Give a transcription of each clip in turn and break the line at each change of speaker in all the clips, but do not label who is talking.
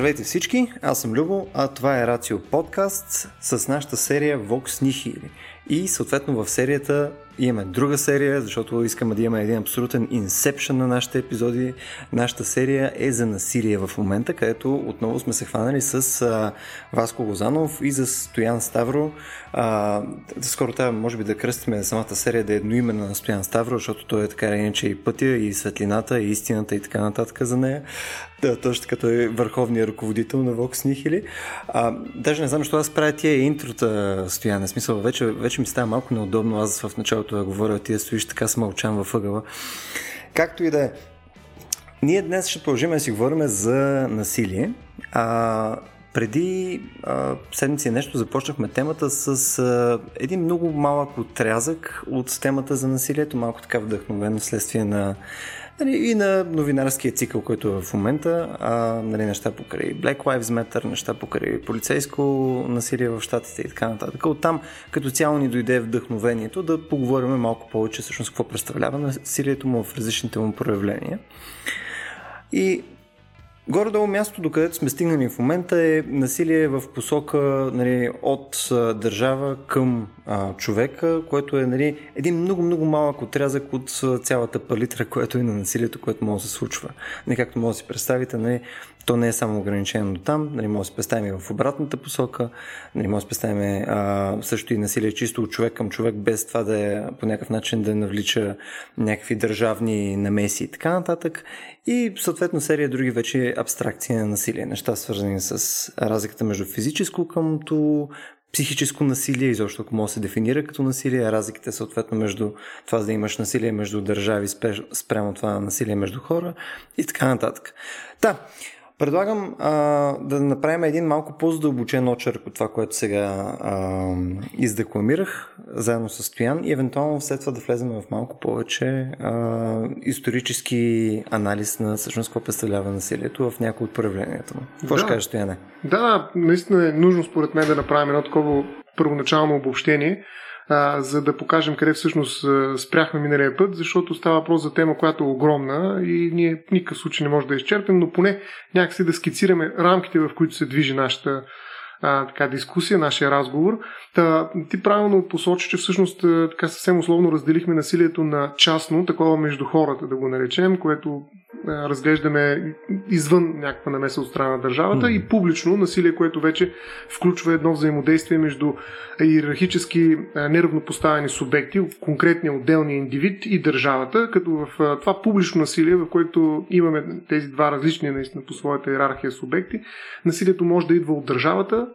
Здравейте всички, аз съм Любо, а това е Рацио подкаст с нашата серия Vox Nihili. И съответно в серията имаме друга серия, защото искаме да имаме един абсолютен инсепшън на нашите епизоди. Нашата серия е за насилие в момента, където отново сме се хванали с а, Васко Лозанов и за Стоян Ставро. А, скоро трябва, може би, да кръстиме самата серия да е едноимена на Стоян Ставро, защото той е така иначе и пътя, и светлината, и истината и така нататък за нея. Да, точно като е върховният ръководител на Vox Nihili. А, даже не знам, защо аз правя тия интрота, Стоян. Смисъл, вече, вече ми става малко неудобно аз в началото да говоря, ти да стоиш така смълчан във ъгъла. Както и да е. Ние днес ще продължим да си говорим за насилие. А, преди а, седмици нещо започнахме темата с а, един много малък отрязък от темата за насилието, малко така вдъхновено следствие на Нали, и на новинарския цикъл, който е в момента, а, нали, неща покрай Black Lives Matter, неща покрай полицейско насилие в Штатите и така нататък. Оттам като цяло ни дойде вдъхновението да поговорим малко повече всъщност какво представлява насилието му в различните му проявления. И Горе-долу мястото, до където сме стигнали в момента е насилие в посока нали, от държава към а, човека, което е нали, един много-много малък отрязък от цялата палитра, което е на насилието, което може да се случва. Не както може да си представите, нали, то не е само ограничено до там, нали, може да се представим и в обратната посока, нали, може да се представим също и насилие чисто от човек към човек, без това да е по някакъв начин да навлича някакви държавни намеси и така нататък. И съответно серия други вече абстракции на насилие, неща свързани с разликата между физическо къмто психическо насилие, изобщо ако може да се дефинира като насилие, разликите съответно между това да имаш насилие между държави спрямо това насилие между хора и така нататък. Та, Предлагам а, да направим един малко по-задълбочен очерк от това, което сега а, издекламирах, заедно с Стоян и евентуално след това да влезем в малко повече а, исторически анализ на всъщност какво представлява насилието в някои от проявленията му. Какво да. ще кажеш, Стояне?
Да, наистина е нужно според мен да направим едно такова първоначално обобщение за да покажем къде всъщност спряхме миналия път, защото става въпрос за тема, която е огромна и ние в никакъв случай не може да изчерпим, но поне някакси да скицираме рамките, в които се движи нашата а, така, дискусия, нашия разговор. Та, ти правилно посочи, че всъщност така съвсем условно разделихме насилието на частно, такова между хората, да го наречем, което а, разглеждаме извън някаква намеса от страна на държавата mm. и публично насилие, което вече включва едно взаимодействие между иерархически неравнопоставени субекти, конкретния отделния индивид и държавата, като в а, това публично насилие, в което имаме тези два различни наистина по своята иерархия субекти, насилието може да идва от държавата,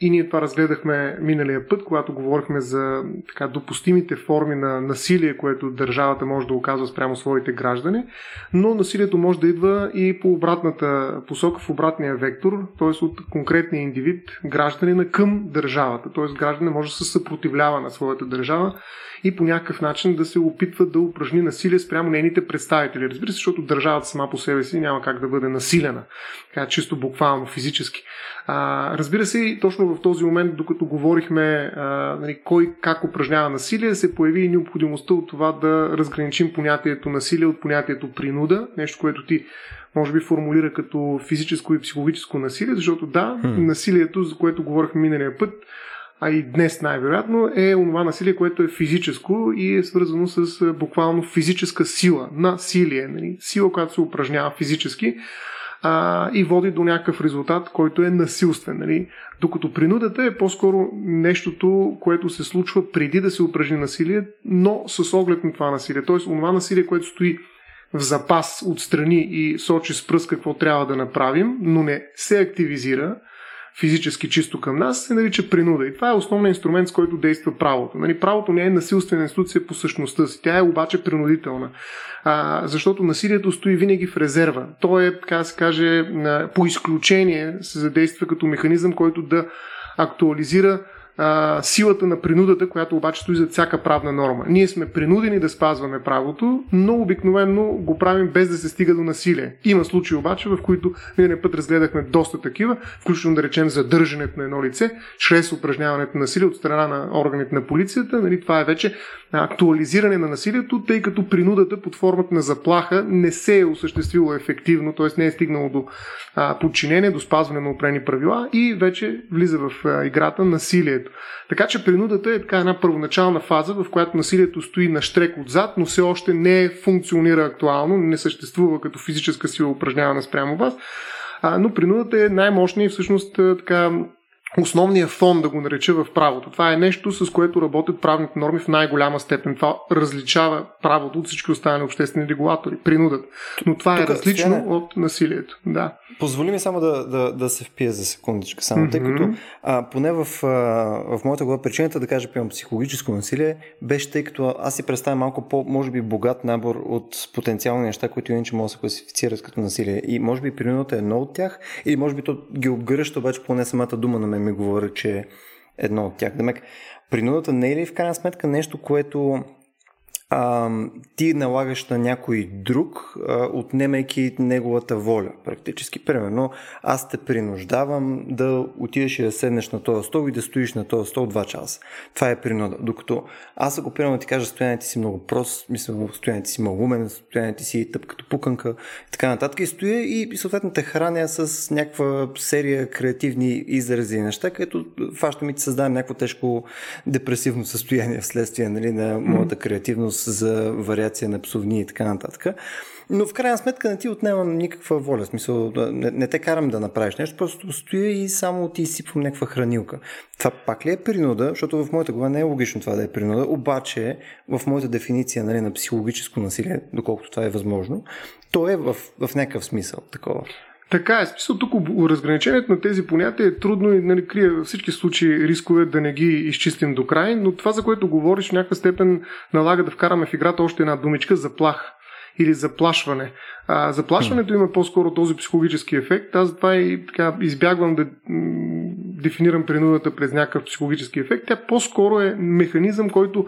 и ние това разгледахме миналия път, когато говорихме за така, допустимите форми на насилие, което държавата може да оказва спрямо своите граждани, но насилието може да идва и по обратната посока, в обратния вектор, т.е. от конкретния индивид, гражданина към държавата. Т.е. гражданин може да се съпротивлява на своята държава и по някакъв начин да се опитва да упражни насилие спрямо нейните представители. Разбира се, защото държавата сама по себе си няма как да бъде насилена, така чисто буквално, физически. А, разбира се, точно в този момент, докато говорихме а, нали, кой как упражнява насилие, се появи и необходимостта от това да разграничим понятието насилие от понятието принуда, нещо, което ти може би формулира като физическо и психологическо насилие, защото да, hmm. насилието, за което говорихме миналия път, а и днес най-вероятно, е онова насилие, което е физическо и е свързано с буквално физическа сила, насилие. Нали? Сила, която се упражнява физически а, и води до някакъв резултат, който е насилствен. Нали? Докато принудата е по-скоро нещото, което се случва преди да се упражни насилие, но с оглед на това насилие. Тоест, онова насилие, което стои в запас отстрани и сочи с пръст какво трябва да направим, но не се активизира, физически чисто към нас, се нарича принуда. И това е основният инструмент, с който действа правото. Нали, правото не е насилствена институция по същността си, тя е обаче принудителна. А, защото насилието стои винаги в резерва. То е, така се каже, по изключение се задейства като механизъм, който да актуализира а, силата на принудата, която обаче стои за всяка правна норма. Ние сме принудени да спазваме правото, но обикновено го правим без да се стига до насилие. Има случаи обаче, в които ние път разгледахме доста такива, включително да речем задържането на едно лице, чрез упражняването на насилие от страна на органите на полицията. Нали, това е вече актуализиране на насилието, тъй като принудата под формата на заплаха не се е осъществило ефективно, т.е. не е стигнало до а, подчинение, до спазване на опрени правила и вече влиза в а, играта насилието. Така че принудата е така една първоначална фаза, в която насилието стои на штрек отзад, но все още не функционира актуално, не съществува като физическа сила упражнявана спрямо вас. А, но принудата е най-мощният и всъщност така основния фон, да го нареча в правото. Това е нещо, с което работят правните норми в най-голяма степен. Това различава правото от всички останали обществени регулатори. Принудат. Но това Тук, е различно Стояне, от насилието. Да.
Позволи ми само да, да, да се впия за секундичка, само mm-hmm. тъй като а, поне в, а, в моята глава причината да кажа, имам психологическо насилие, беше тъй като аз си представям малко по, може би, богат набор от потенциални неща, които иначе могат да се класифицират като насилие. И може би принудата е едно от тях, или може би то ги обгръща, обаче поне самата дума на мен ми говори, че е едно от тях. Демек, принудата не е ли в крайна сметка нещо, което а, ти налагаш на някой друг, а, отнемайки неговата воля, практически. Примерно, аз те принуждавам да отидеш и да седнеш на този стол и да стоиш на този стол 2 часа. Това е принуда. Докато аз ако примерно ти кажа, стоянието си много прост, мисля, стоянието си много умен, стоянието си тъп като пуканка и така нататък, и стоя и, и съответно те храня с някаква серия креативни изрази и неща, където фаща ми ти създавам някакво тежко депресивно състояние вследствие нали, на моята креативност за вариация на псовни и така нататък. Но в крайна сметка не ти отнемам никаква воля. В смисъл, не, не те карам да направиш нещо, просто стоя и само ти изсипвам някаква хранилка. Това пак ли е принуда? Защото в моята глава не е логично това да е принуда, обаче в моята дефиниция нали, на психологическо насилие, доколкото това е възможно, то е в, в някакъв смисъл такова.
Така е. Смисъл тук разграничението на тези понятия е трудно и нали, крие във всички случаи рискове да не ги изчистим до край, но това, за което говориш, в някаква степен налага да вкараме в играта още една думичка заплах или заплашване. А, заплашването има по-скоро този психологически ефект. Аз затова и така избягвам да дефинирам принудата през някакъв психологически ефект. Тя по-скоро е механизъм, който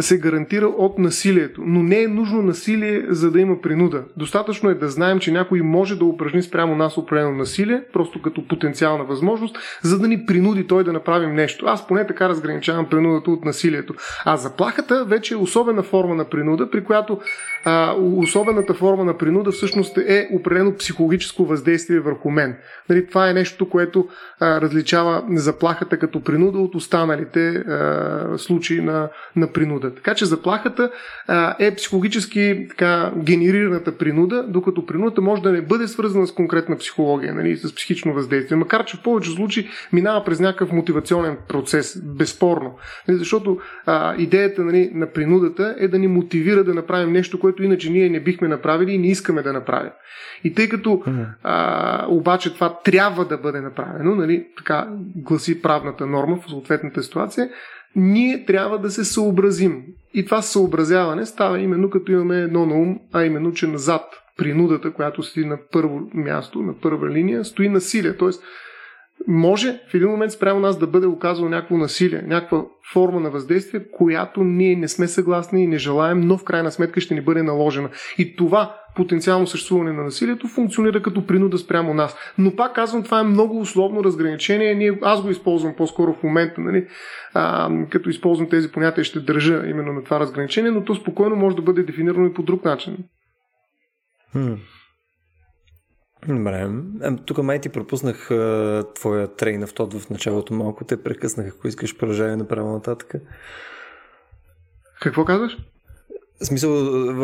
се гарантира от насилието. Но не е нужно насилие, за да има принуда. Достатъчно е да знаем, че някой може да упражни спрямо нас определено насилие, просто като потенциална възможност, за да ни принуди той да направим нещо. Аз поне така разграничавам принудата от насилието. А заплахата вече е особена форма на принуда, при която а, особената форма на принуда всъщност е определено психологическо въздействие върху мен. Нали, това е нещо, което а, различава заплахата като принуда от останалите а, случаи на, на принуда принуда. Така че заплахата а, е психологически така, генерираната принуда, докато принудата може да не бъде свързана с конкретна психология, нали, с психично въздействие. Макар, че в повече случаи минава през някакъв мотивационен процес, безспорно. Нали, защото а, идеята нали, на принудата е да ни мотивира да направим нещо, което иначе ние не бихме направили и не искаме да направим. И тъй като а, обаче това трябва да бъде направено, нали, така гласи правната норма в съответната ситуация, ние трябва да се съобразим. И това съобразяване става именно като имаме едно на ум, а именно, че назад принудата, която стои на първо място, на първа линия, стои насилие. Тоест, може в един момент спрямо нас да бъде оказано някакво насилие, някаква форма на въздействие, която ние не сме съгласни и не желаем, но в крайна сметка ще ни бъде наложена. И това потенциално съществуване на насилието функционира като принуда спрямо нас. Но пак казвам, това е много условно разграничение. Ние, аз го използвам по-скоро в момента, нали, а, като използвам тези понятия, ще държа именно на това разграничение, но то спокойно може да бъде дефинирано и по друг начин.
Hmm. Добре. Тук май ти пропуснах а, твоя трейн в тот в началото малко. Те прекъснах, ако искаш продължаване направо нататък.
Какво казваш?
В смисъл,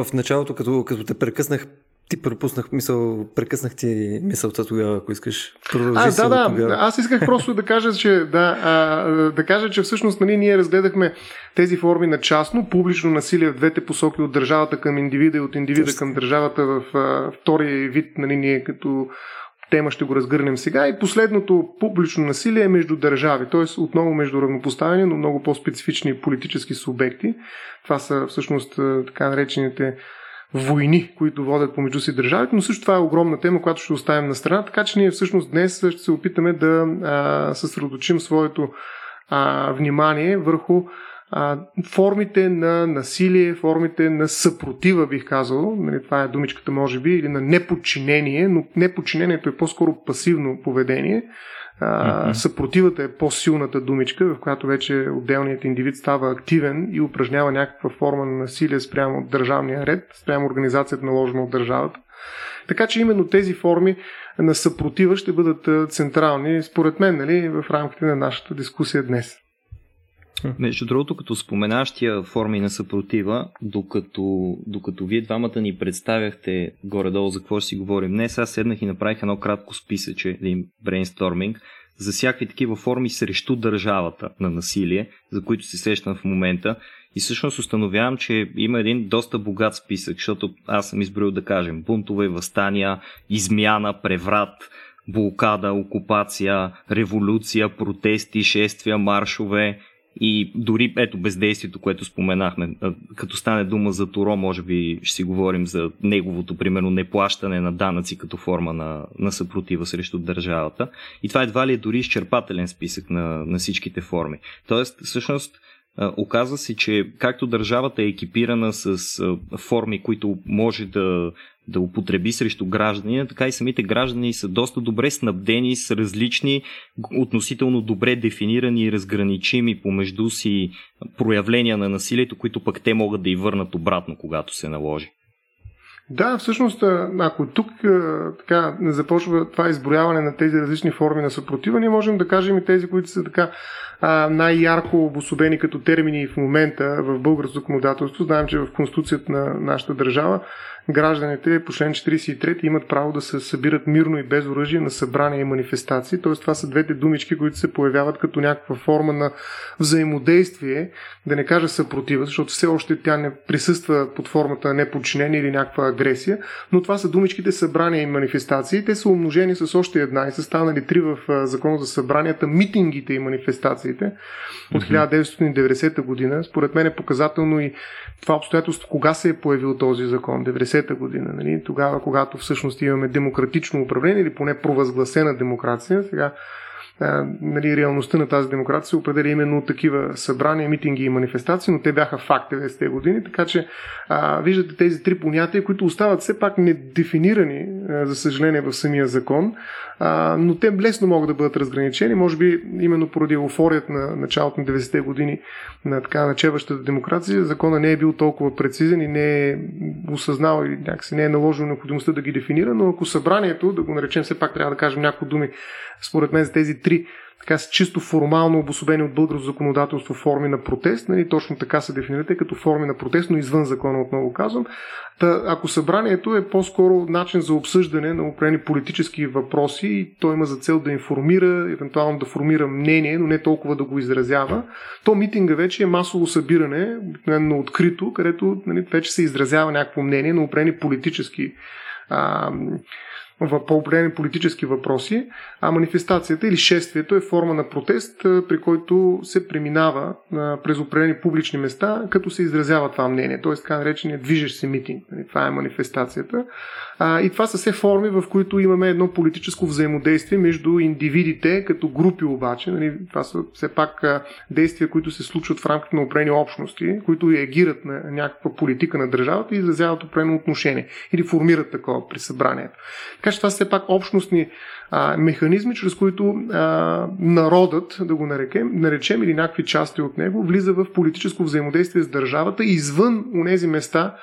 в началото, като, като те прекъснах, ти пропуснах мисъл, прекъснах ти мисълта тогава, ако искаш.
а, да, да. Тогава. Аз исках просто да кажа, че да, а, да кажа, че всъщност нали, ние разгледахме тези форми на частно, публично насилие в двете посоки от държавата към индивида и от индивида Just. към държавата в а, втори вид, нали, ние като тема ще го разгърнем сега. И последното публично насилие е между държави, т.е. отново между равнопоставени, но много по-специфични политически субекти. Това са всъщност така наречените войни, които водят помежду си държавите, но също това е огромна тема, която ще оставим на страна, така че ние всъщност днес ще се опитаме да а, съсредоточим своето а, внимание върху а, формите на насилие, формите на съпротива, бих казал, нали, това е думичката може би, или на неподчинение, но неподчинението е по-скоро пасивно поведение. Съпротивата е по-силната думичка, в която вече отделният индивид става активен и упражнява някаква форма на насилие спрямо държавния ред, спрямо организацията наложена от държавата. Така че именно тези форми на съпротива ще бъдат централни, според мен, нали, в рамките на нашата дискусия днес.
Между другото, като споменащия форми на съпротива, докато, докато вие двамата ни представяхте горе-долу за какво ще си говорим днес, аз седнах и направих едно кратко списъче, един брейнсторминг, за всякакви такива форми срещу държавата на насилие, за които се срещам в момента. И всъщност установявам, че има един доста богат списък, защото аз съм изброил да кажем бунтове, възстания, измяна, преврат, блокада, окупация, революция, протести, шествия, маршове, и дори ето бездействието, което споменахме, като стане дума за Торо, може би ще си говорим за неговото, примерно, неплащане на данъци като форма на, на съпротива срещу държавата. И това едва ли е дори изчерпателен списък на, на всичките форми. Тоест, всъщност, Оказва се, че както държавата е екипирана с форми, които може да, да употреби срещу граждани, така и самите граждани са доста добре снабдени с различни, относително добре дефинирани и разграничими помежду си проявления на насилието, които пък те могат да и върнат обратно, когато се наложи.
Да, всъщност, ако тук така не започва това изброяване на тези различни форми на съпротива, ние можем да кажем и тези, които са така най-ярко обособени като термини в момента в българско законодателство. Знаем, че в Конституцията на нашата държава гражданите по член 43 имат право да се събират мирно и без оръжие на събрания и манифестации. Т.е. това са двете думички, които се появяват като някаква форма на взаимодействие, да не кажа съпротива, защото все още тя не присъства под формата на неподчинение или някаква агресия, но това са думичките събрания и манифестации. Те са умножени с още една и са станали три в Закона за събранията, митингите и манифестациите от 1990 година. Според мен е показателно и това обстоятелство, кога се е появил този закон, 90-та година, нали? тогава, когато всъщност имаме демократично управление или поне провъзгласена демокрация. Сега нали, реалността на тази демокрация се определя именно от такива събрания, митинги и манифестации, но те бяха факт 90-те години, така че а, виждате тези три понятия, които остават все пак недефинирани, а, за съжаление, в самия закон, но те лесно могат да бъдат разграничени, може би именно поради еуфорията на началото на 90-те години на така начеващата демокрация, закона не е бил толкова прецизен и не е осъзнал и някакси не е наложил необходимостта да ги дефинира, но ако събранието, да го наречем все пак трябва да кажем някои думи, според мен за тези три така с чисто формално обособени от българско законодателство форми на протест, нали, точно така се дефинирате като форми на протест, но извън закона отново казвам. Та, ако събранието е по-скоро начин за обсъждане на определени политически въпроси и той има за цел да информира, евентуално да формира мнение, но не толкова да го изразява, то митинга вече е масово събиране, обикновено открито, където нали, вече се изразява някакво мнение на определени политически а, в по-определени политически въпроси, а манифестацията или шествието е форма на протест, при който се преминава през определени публични места, като се изразява това мнение, т.е. така наречения движещ се митинг. Нали, това е манифестацията. И това са все форми, в които имаме едно политическо взаимодействие между индивидите, като групи обаче. Нали, това са все пак действия, които се случват в рамките на определени общности, които реагират на някаква политика на държавата и изразяват определено отношение или формират такова при събранието. Така че това са все пак общностни а, механизми, чрез които а, народът, да го нарекем, наречем или някакви части от него, влиза в политическо взаимодействие с държавата извън онези места,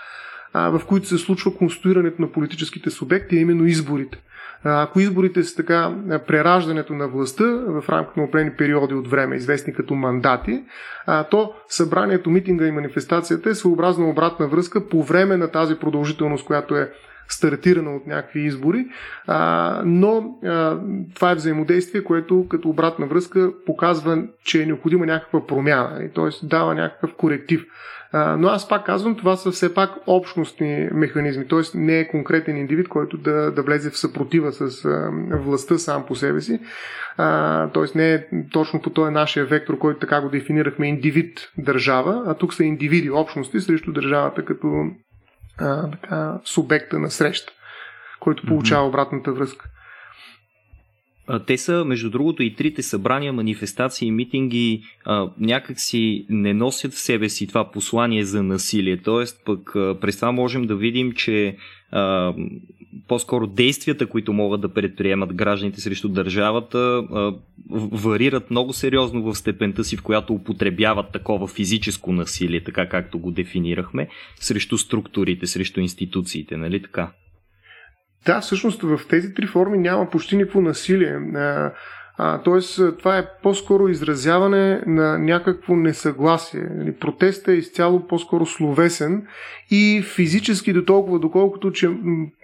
а, в които се случва конструирането на политическите субекти, а именно изборите. Ако изборите са така прераждането на властта в рамките на определени периоди от време, известни като мандати, то събранието, митинга и манифестацията е своеобразна обратна връзка по време на тази продължителност, която е стартирана от някакви избори, а, но а, това е взаимодействие, което като обратна връзка показва, че е необходима някаква промяна, т.е. дава някакъв коректив. А, но аз пак казвам, това са все пак общностни механизми, т.е. не е конкретен индивид, който да, да влезе в съпротива с а, властта сам по себе си, т.е. не е точно по този нашия вектор, който така го дефинирахме, индивид държава, а тук са индивиди, общности срещу държавата като а, така, субекта на среща, който получава обратната връзка.
Те са, между другото, и трите събрания, манифестации, митинги а, някакси не носят в себе си това послание за насилие. Тоест, пък а, през това можем да видим, че а, по-скоро действията, които могат да предприемат гражданите срещу държавата, варират много сериозно в степента си, в която употребяват такова физическо насилие, така както го дефинирахме, срещу структурите, срещу институциите, нали така?
Да, всъщност в тези три форми няма почти никакво насилие. Тоест, това е по-скоро изразяване на някакво несъгласие. Нали, протестът е изцяло по-скоро словесен и физически до толкова, доколкото, че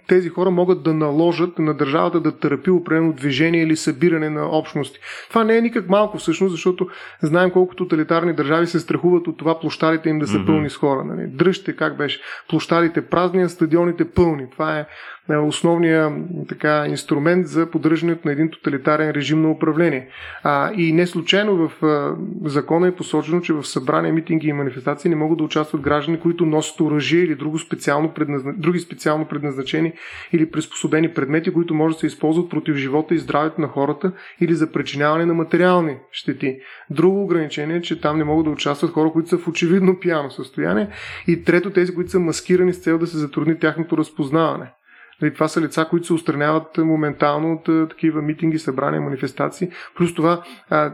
тези хора могат да наложат на държавата да търпи определено движение или събиране на общности. Това не е никак малко всъщност, защото знаем колко тоталитарни държави се страхуват от това площадите им да са mm-hmm. пълни с хора. Нали? Дръжте как беше. Площадите празни, а стадионите пълни. Това е, е основният така, инструмент за поддържането на един тоталитарен режим на управление. А, и не случайно в а, закона е посочено, че в събрания, митинги и манифестации не могат да участват граждани, които носят оръжие или друго специално предназна... други специално предназначени или приспособени предмети, които може да се използват против живота и здравето на хората или за причиняване на материални щети. Друго ограничение е, че там не могат да участват хора, които са в очевидно пияно състояние. И трето, тези, които са маскирани с цел да се затрудни тяхното разпознаване. Нали, това са лица, които се устраняват моментално от такива митинги, събрания, манифестации. Плюс това,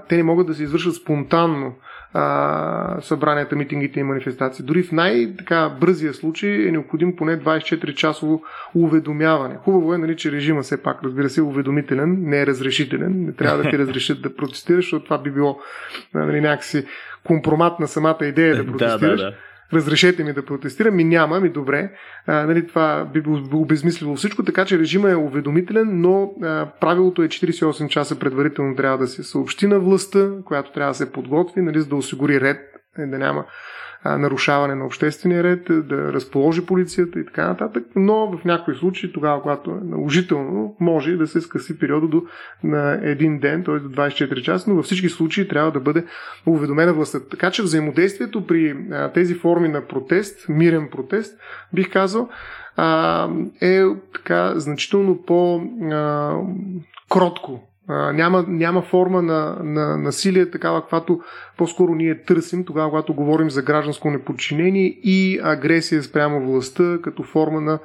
те не могат да се извършат спонтанно а, събранията, митингите и манифестации. Дори в най-бързия случай е необходимо поне 24-часово уведомяване. Хубаво е, нали, че режима все пак, разбира се, е уведомителен, не е разрешителен. Не трябва да ти разрешат да протестираш, защото това би било нали, някакси компромат на самата идея да протестираш. да, да, да разрешете ми да протестирам, ми няма, ми добре. А, нали, това би обезмислило всичко, така че режима е уведомителен, но а, правилото е 48 часа предварително трябва да се съобщи на властта, която трябва да се подготви, нали, за да осигури ред, е, да няма а, нарушаване на обществения ред, да разположи полицията и така нататък, но в някои случаи, тогава, когато е наложително, може да се скъси периода до на един ден, т.е. до 24 часа, но във всички случаи трябва да бъде уведомена властта. Така че взаимодействието при а, тези форми на протест, мирен протест, бих казал, а, е така значително по-кротко няма, няма форма на, на насилие, такава, каквато по-скоро ние търсим, тогава, когато говорим за гражданско неподчинение и агресия спрямо властта, като форма на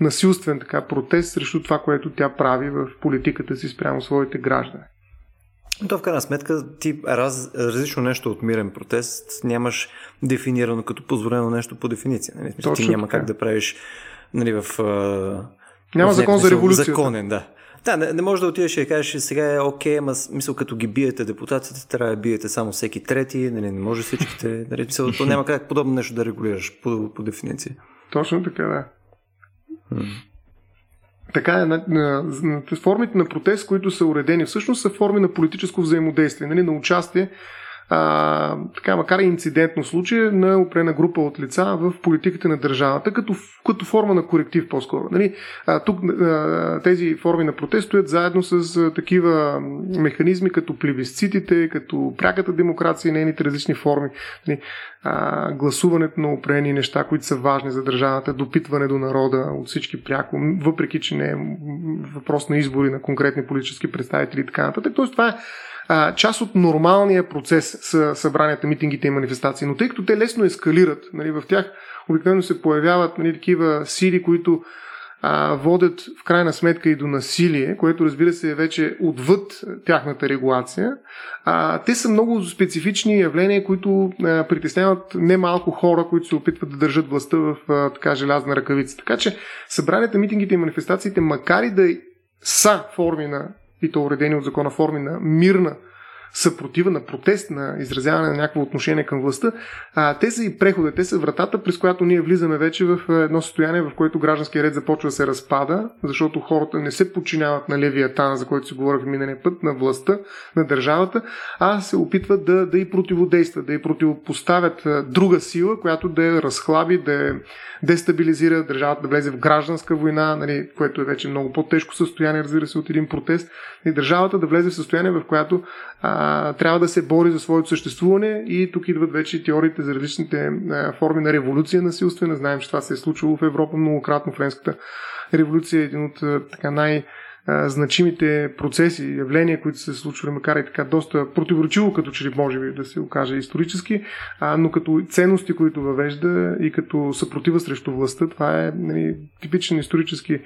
насилствен така, протест срещу това, което тя прави в политиката си спрямо своите граждани.
То в крайна сметка ти раз, различно нещо от мирен протест нямаш дефинирано като позволено нещо по дефиниция. Нали? Точно ти няма така. как да правиш нали, в...
Няма в закон за революция.
Законен, да. Да, не, не може да отидеш и кажеш сега е окей, ама мисъл като ги биете депутатите, трябва да биете само всеки трети, нали, не може всичките, нали, мисъл, то няма как подобно нещо да регулираш по, по дефиниция.
Точно така, да. Така е, на, на, на, формите на протест, които са уредени, всъщност са форми на политическо взаимодействие, нали, на участие а, така, макар и инцидентно случай на опрена група от лица в политиката на държавата, като, като форма на коректив по-скоро. Нали? А, тук а, тези форми на протест стоят заедно с а, такива механизми, като плебисцитите, като пряката демокрация и нейните различни форми. Нали? А, гласуването на опрени неща, които са важни за държавата, допитване до народа от всички пряко, въпреки че не е въпрос на избори на конкретни политически представители и така нататък. Тоест това е а, част от нормалния процес са събранията, митингите и манифестации. Но тъй като те лесно ескалират, нали, в тях обикновено се появяват нали, такива сили, които а, водят в крайна сметка и до насилие, което разбира се е вече отвъд тяхната регулация. А, те са много специфични явления, които а, притесняват немалко хора, които се опитват да държат властта в а, така желязна ръкавица. Така че събранията, митингите и манифестациите, макар и да са форми на и то уредени от закона форми на мирна съпротива, на протест, на изразяване на някакво отношение към властта, а, те са и прехода, те са вратата, през която ние влизаме вече в едно състояние, в което гражданския ред започва да се разпада, защото хората не се подчиняват на левия тан, за който си говорих миналия път, на властта, на държавата, а се опитват да, да и противодействат, да и противопоставят друга сила, която да я разхлаби, да я дестабилизира, държавата да влезе в гражданска война, нали, което е вече много по-тежко състояние, разбира се, от един протест, и държавата да влезе в състояние, в което а, трябва да се бори за своето съществуване и тук идват вече теориите за различните а, форми на революция насилствена. Знаем, че това се е случило в Европа многократно. Френската революция е един от така най- значимите процеси, явления, които се случвали, макар и така доста противоречиво, като че ли може би да се окаже исторически, а, но като ценности, които въвежда и като съпротива срещу властта, това е нали, типичен исторически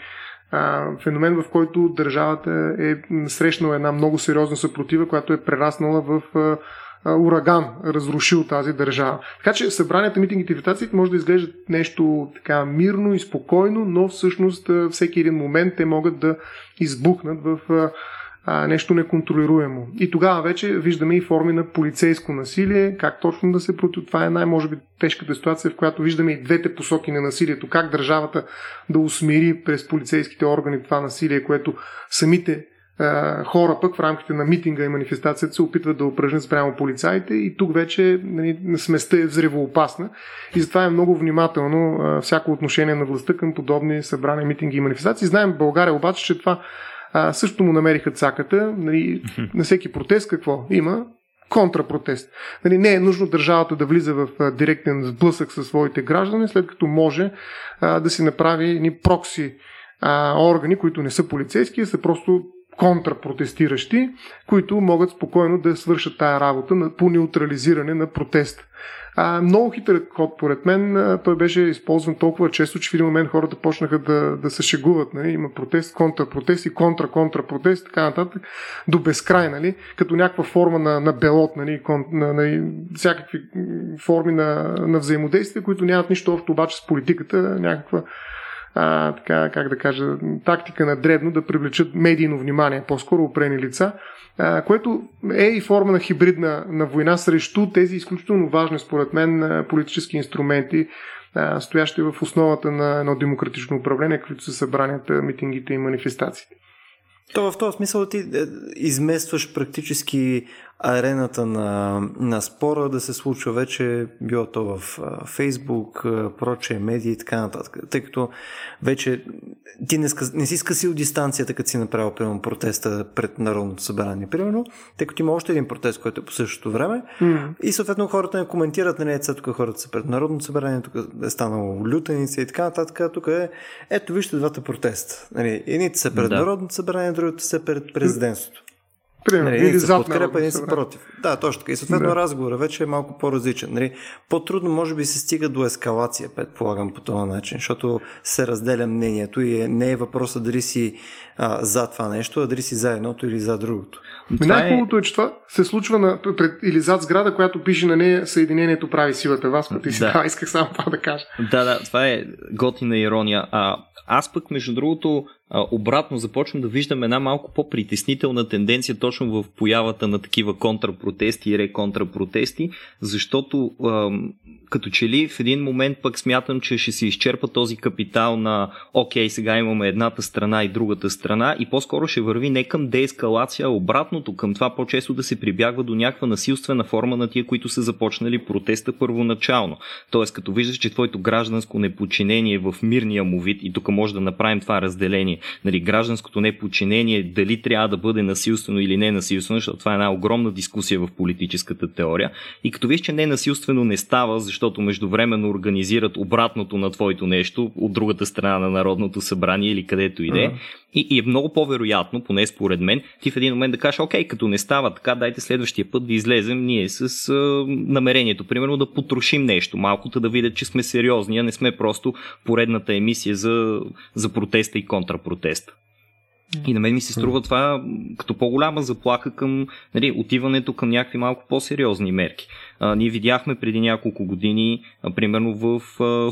а, феномен, в който държавата е срещнала една много сериозна съпротива, която е прераснала в а, ураган разрушил тази държава. Така че събранията, митингите и витациите може да изглеждат нещо така мирно и спокойно, но всъщност всеки един момент те могат да избухнат в а, нещо неконтролируемо. И тогава вече виждаме и форми на полицейско насилие, как точно да се против. Това е най-може би тежката ситуация, в която виждаме и двете посоки на насилието, как държавата да усмири през полицейските органи това насилие, което самите хора пък в рамките на митинга и манифестацията се опитват да упражнят спрямо полицаите и тук вече нали, сместа е взревоопасна и затова е много внимателно всяко отношение на властта към подобни събрани митинги и манифестации. Знаем в България обаче, че това а, също му намериха цаката. Нали, на всеки протест какво има? Контрапротест. Нали, не е нужно държавата да влиза в а, директен сблъсък със своите граждани, след като може а, да си направи ни прокси а, органи, които не са полицейски, а са просто контрапротестиращи, които могат спокойно да свършат тая работа по неутрализиране на протест. А, много хитър ход, поред мен, той беше използван толкова често, че в един момент хората почнаха да, да се шегуват. Нали? Има протест, контрапротест и контра-контрапротест, така нататък, до безкрай, нали? като някаква форма на, на белот, нали? Кон, на, на, всякакви форми на, на взаимодействие, които нямат нищо общо обаче с политиката, някаква а, така, как да кажа, тактика на дребно да привлечат медийно внимание, по-скоро опрени лица, а, което е и форма на хибридна на война срещу тези изключително важни, според мен, политически инструменти, а, стоящи в основата на едно демократично управление, които са събранията, митингите и манифестациите.
То в този смисъл ти е, изместваш практически арената на, на спора да се случва вече, било то в Фейсбук, проче, медии и така нататък. Тъй като вече ти не, не си скъсил дистанцията, като си направил, примерно, протеста пред Народното събрание, примерно, тъй като има още един протест, който е по същото време. Mm. И съответно хората не коментират, нали, тук хората са пред Народното събрание, тук е станало лютеница и така нататък. Тук е, ето вижте двата протеста. Нали, едните са пред да. Народното събрание, другите са пред президентството.
Примерно, нали, или
за подкрепа, или са против. Да, точно така. И съответно да. разговора вече е малко по-различен. Нали, по-трудно може би се стига до ескалация, предполагам, по този начин, защото се разделя мнението и е, не е въпроса дали си а, за това нещо, а дали си за едното или за другото.
Най-хубавото е... е, че това се случва на, пред, или зад сграда, която пише на нея Съединението прави силата. Вас, ти си да. исках само това да кажа.
Да, да, това е готина ирония. А, аз пък, между другото, обратно започвам да виждам една малко по-притеснителна тенденция точно в появата на такива контрапротести и реконтрапротести, защото като че ли в един момент пък смятам, че ще се изчерпа този капитал на окей, сега имаме едната страна и другата страна и по-скоро ще върви не към деескалация, а обратното към това по-често да се прибягва до някаква насилствена форма на тия, които са започнали протеста първоначално. Тоест, като виждаш, че твоето гражданско неподчинение е в мирния му вид и тук може да направим това разделение, нали, гражданското неподчинение дали трябва да бъде насилствено или не насилствено, защото това е една огромна дискусия в политическата теория. И като виж, че не насилствено не става, защото междувременно организират обратното на твоето нещо от другата страна на Народното събрание или където иде. Uh-huh. И, и е много по-вероятно, поне според мен, ти в един момент да кажеш, окей, като не става така, дайте следващия път да излезем ние с а, намерението, примерно да потрошим нещо, малкото да видят, че сме сериозни, а не сме просто поредната емисия за, за протеста и контрапротеста. И на мен ми се струва това като по-голяма заплаха към нали, отиването към някакви малко по-сериозни мерки. Ние видяхме преди няколко години, примерно в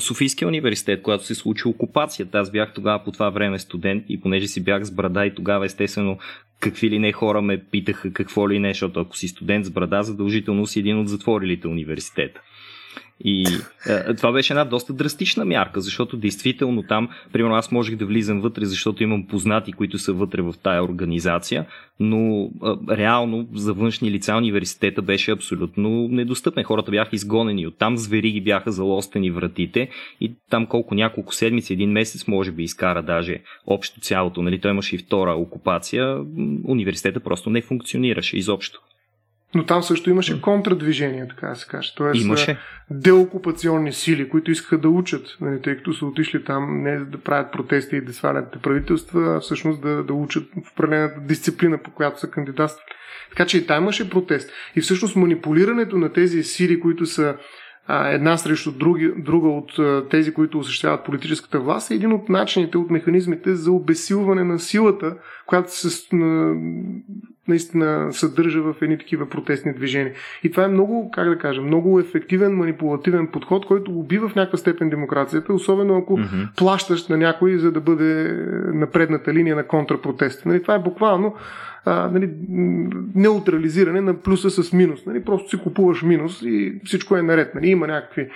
Софийския университет, когато се случи окупацията. Аз бях тогава по това време студент и понеже си бях с брада и тогава естествено какви ли не хора ме питаха какво ли не, защото ако си студент с брада, задължително си един от затворилите университета. И е, това беше една доста драстична мярка, защото действително там, примерно аз можех да влизам вътре, защото имам познати, които са вътре в тая организация, но е, реално за външни лица университета беше абсолютно недостъпен. Хората бяха изгонени от там, звери ги бяха залостени вратите и там колко няколко седмици, един месец може би изкара даже общо цялото, нали, той имаше и втора окупация, университета просто не функционираше изобщо.
Но там също имаше контрадвижение, така да се каже. Тоест,
имаше.
деокупационни сили, които искаха да учат, нали, тъй като са отишли там не да правят протести и да свалят правителства, а всъщност да, да учат в определената дисциплина, по която са кандидатствали. Така че и там имаше протест. И всъщност манипулирането на тези сили, които са една срещу други, друга от тези, които осъществяват политическата власт, е един от начините, от механизмите за обесилване на силата, която се наистина съдържа в едни такива протестни движения. И това е много, как да кажа, много ефективен манипулативен подход, който убива в някаква степен демокрацията, особено ако mm-hmm. плащаш на някой, за да бъде на предната линия на контрапротеста. Нали, това е буквално а, нали, неутрализиране на плюса с минус. Нали, просто си купуваш минус и всичко е наред. Нали, има, някакви,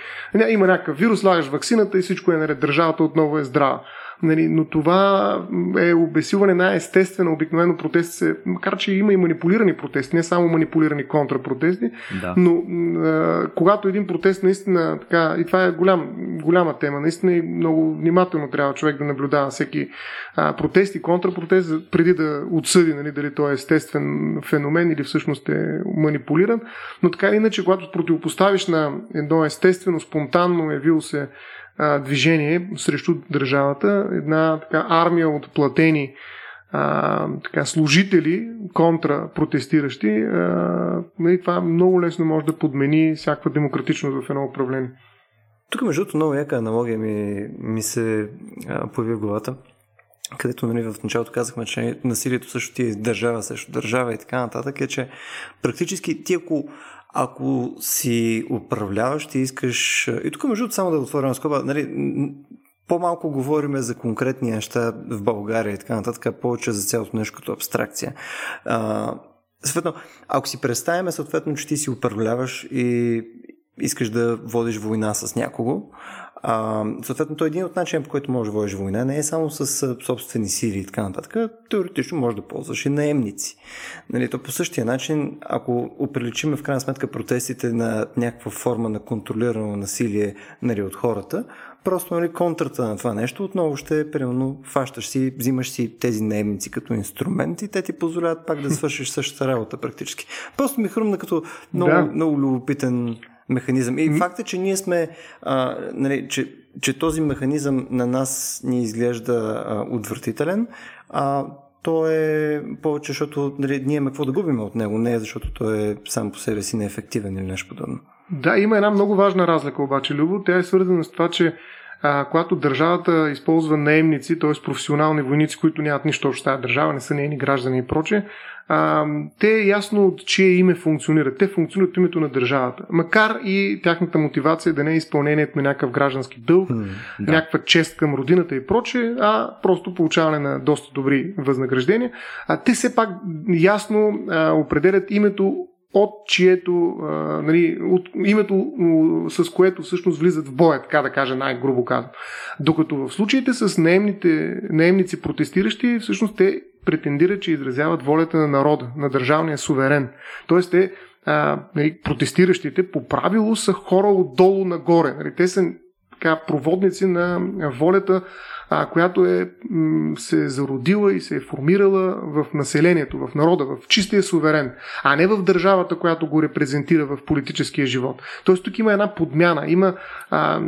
има някакъв вирус, слагаш вакцината и всичко е наред. Държавата отново е здрава. Нали, но това е обесилване на естествено. Обикновено протести се, макар че има и манипулирани протести, не само манипулирани контрапротести,
да.
но а, когато един протест наистина, така, и това е голям, голяма тема, наистина и много внимателно трябва човек да наблюдава всеки а, протест и контрапротест, преди да отсъди нали, дали той е естествен феномен или всъщност е манипулиран. Но така или иначе, когато противопоставиш на едно естествено, спонтанно явило се движение срещу държавата, една така армия от платени а, така, служители, контрапротестиращи, а, нали, това много лесно може да подмени всякаква демократичност в едно управление.
Тук, между другото, много яка аналогия ми, ми се появи в главата, където нали, в началото казахме, че насилието също ти е държава срещу държава и така нататък, е, че практически ти ако ако си управляващ и искаш... И тук между само да отворя на скоба, нали, по-малко говорим за конкретни неща в България и така нататък, повече за цялото нещо като абстракция. А, съответно, ако си представяме, съответно, че ти си управляваш и искаш да водиш война с някого, а, съответно, той е един от начин, по който можеш да водиш война. Не е само с собствени сили и така нататък. Теоретично може да ползваш и наемници. Нали, то по същия начин, ако оприличиме в крайна сметка протестите на някаква форма на контролирано насилие нали, от хората, просто нали, контрата на това нещо отново ще е, примерно, фащаш си, взимаш си тези наемници като инструмент и те ти позволяват пак да свършиш същата работа практически. Просто ми хрумна като много, да. много любопитен механизъм. И mm-hmm. факта, че ние сме, а, нали, че, че този механизъм на нас ни изглежда а, отвратителен, а, то е повече, защото нали, ние имаме какво да губим от него, не е защото той е сам по себе си неефективен или нещо подобно.
Да, има една много важна разлика обаче, Любо. Тя е свързана с това, че а, когато държавата използва наемници, т.е. професионални войници, които нямат нищо общо с тази държава, не са нейни граждани и проче, а, те ясно от чие име функционират. Те функционират името на държавата. Макар и тяхната мотивация да не е изпълнението на някакъв граждански дълг, mm, да. някаква чест към родината и проче, а просто получаване на доста добри възнаграждения. А те все пак ясно а, определят името от чието, а, нали, от името, с което всъщност влизат в боя, така да кажа най-грубо казано. Докато в случаите с наемните, наемници протестиращи, всъщност те претендират, че изразяват волята на народа, на държавния суверен. Тоест те, а, нали, протестиращите по правило са хора отдолу нагоре. Нали, те са така, проводници на волята а, която е, м- се е зародила и се е формирала в населението, в народа, в чистия суверен, а не в държавата, която го репрезентира в политическия живот. Тоест тук има една подмяна, има а,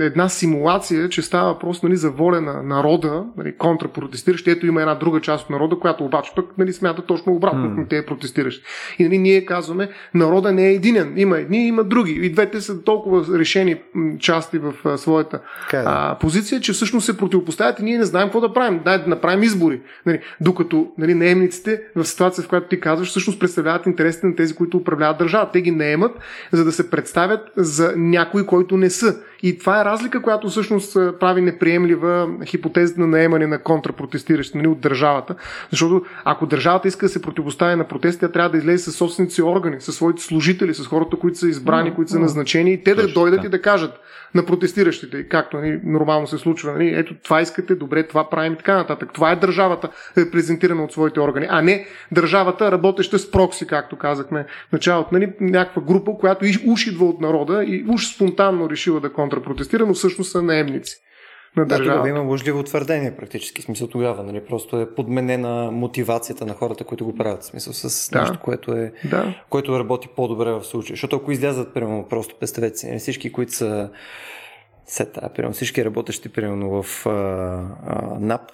една симулация, че става въпрос нали, за воля на народа, нали, контрапротестиращи. Ето има една друга част от народа, която обаче пък нали, смята точно обратно mm. на тези протестиращи. И нали, ние казваме, народа не е единен. Има едни, има други. И двете са толкова решени части в а, своята е, а, позиция, че всъщност се противопоставят противопоставят и ние не знаем какво да правим. Дай да направим избори. Нали, докато нали, наемниците в ситуация, в която ти казваш, всъщност представляват интересите на тези, които управляват държавата. Те ги наемат, за да се представят за някой, който не са. И това е разлика, която всъщност прави неприемлива хипотеза на наемане на контрапротестиращи нали, от държавата. Защото ако държавата иска да се противоставя на протести, тя трябва да излезе с собствените си органи, със своите служители, с хората, които са избрани, които са назначени и те да дойдат и да кажат на протестиращите, както нали, нормално се случва. Нали, ето това искате, добре, това правим и така нататък. Това е държавата, репрезентирана от своите органи, а не държавата, работеща с прокси, както казахме в началото. Нали, някаква група, която уж идва от народа и уж спонтанно решила да контрапротестира, но всъщност са наемници. на.
Да, тогава има лъжливо твърдение практически. Смисъл тогава, нали? Просто е подменена мотивацията на хората, които го правят. Смисъл с да. нещо, което, е,
да.
което работи по-добре в случая. Защото ако излязат, примерно, просто представете си, нали, всички, които са сета, примерно всички работещи примерно в а, а, НАП,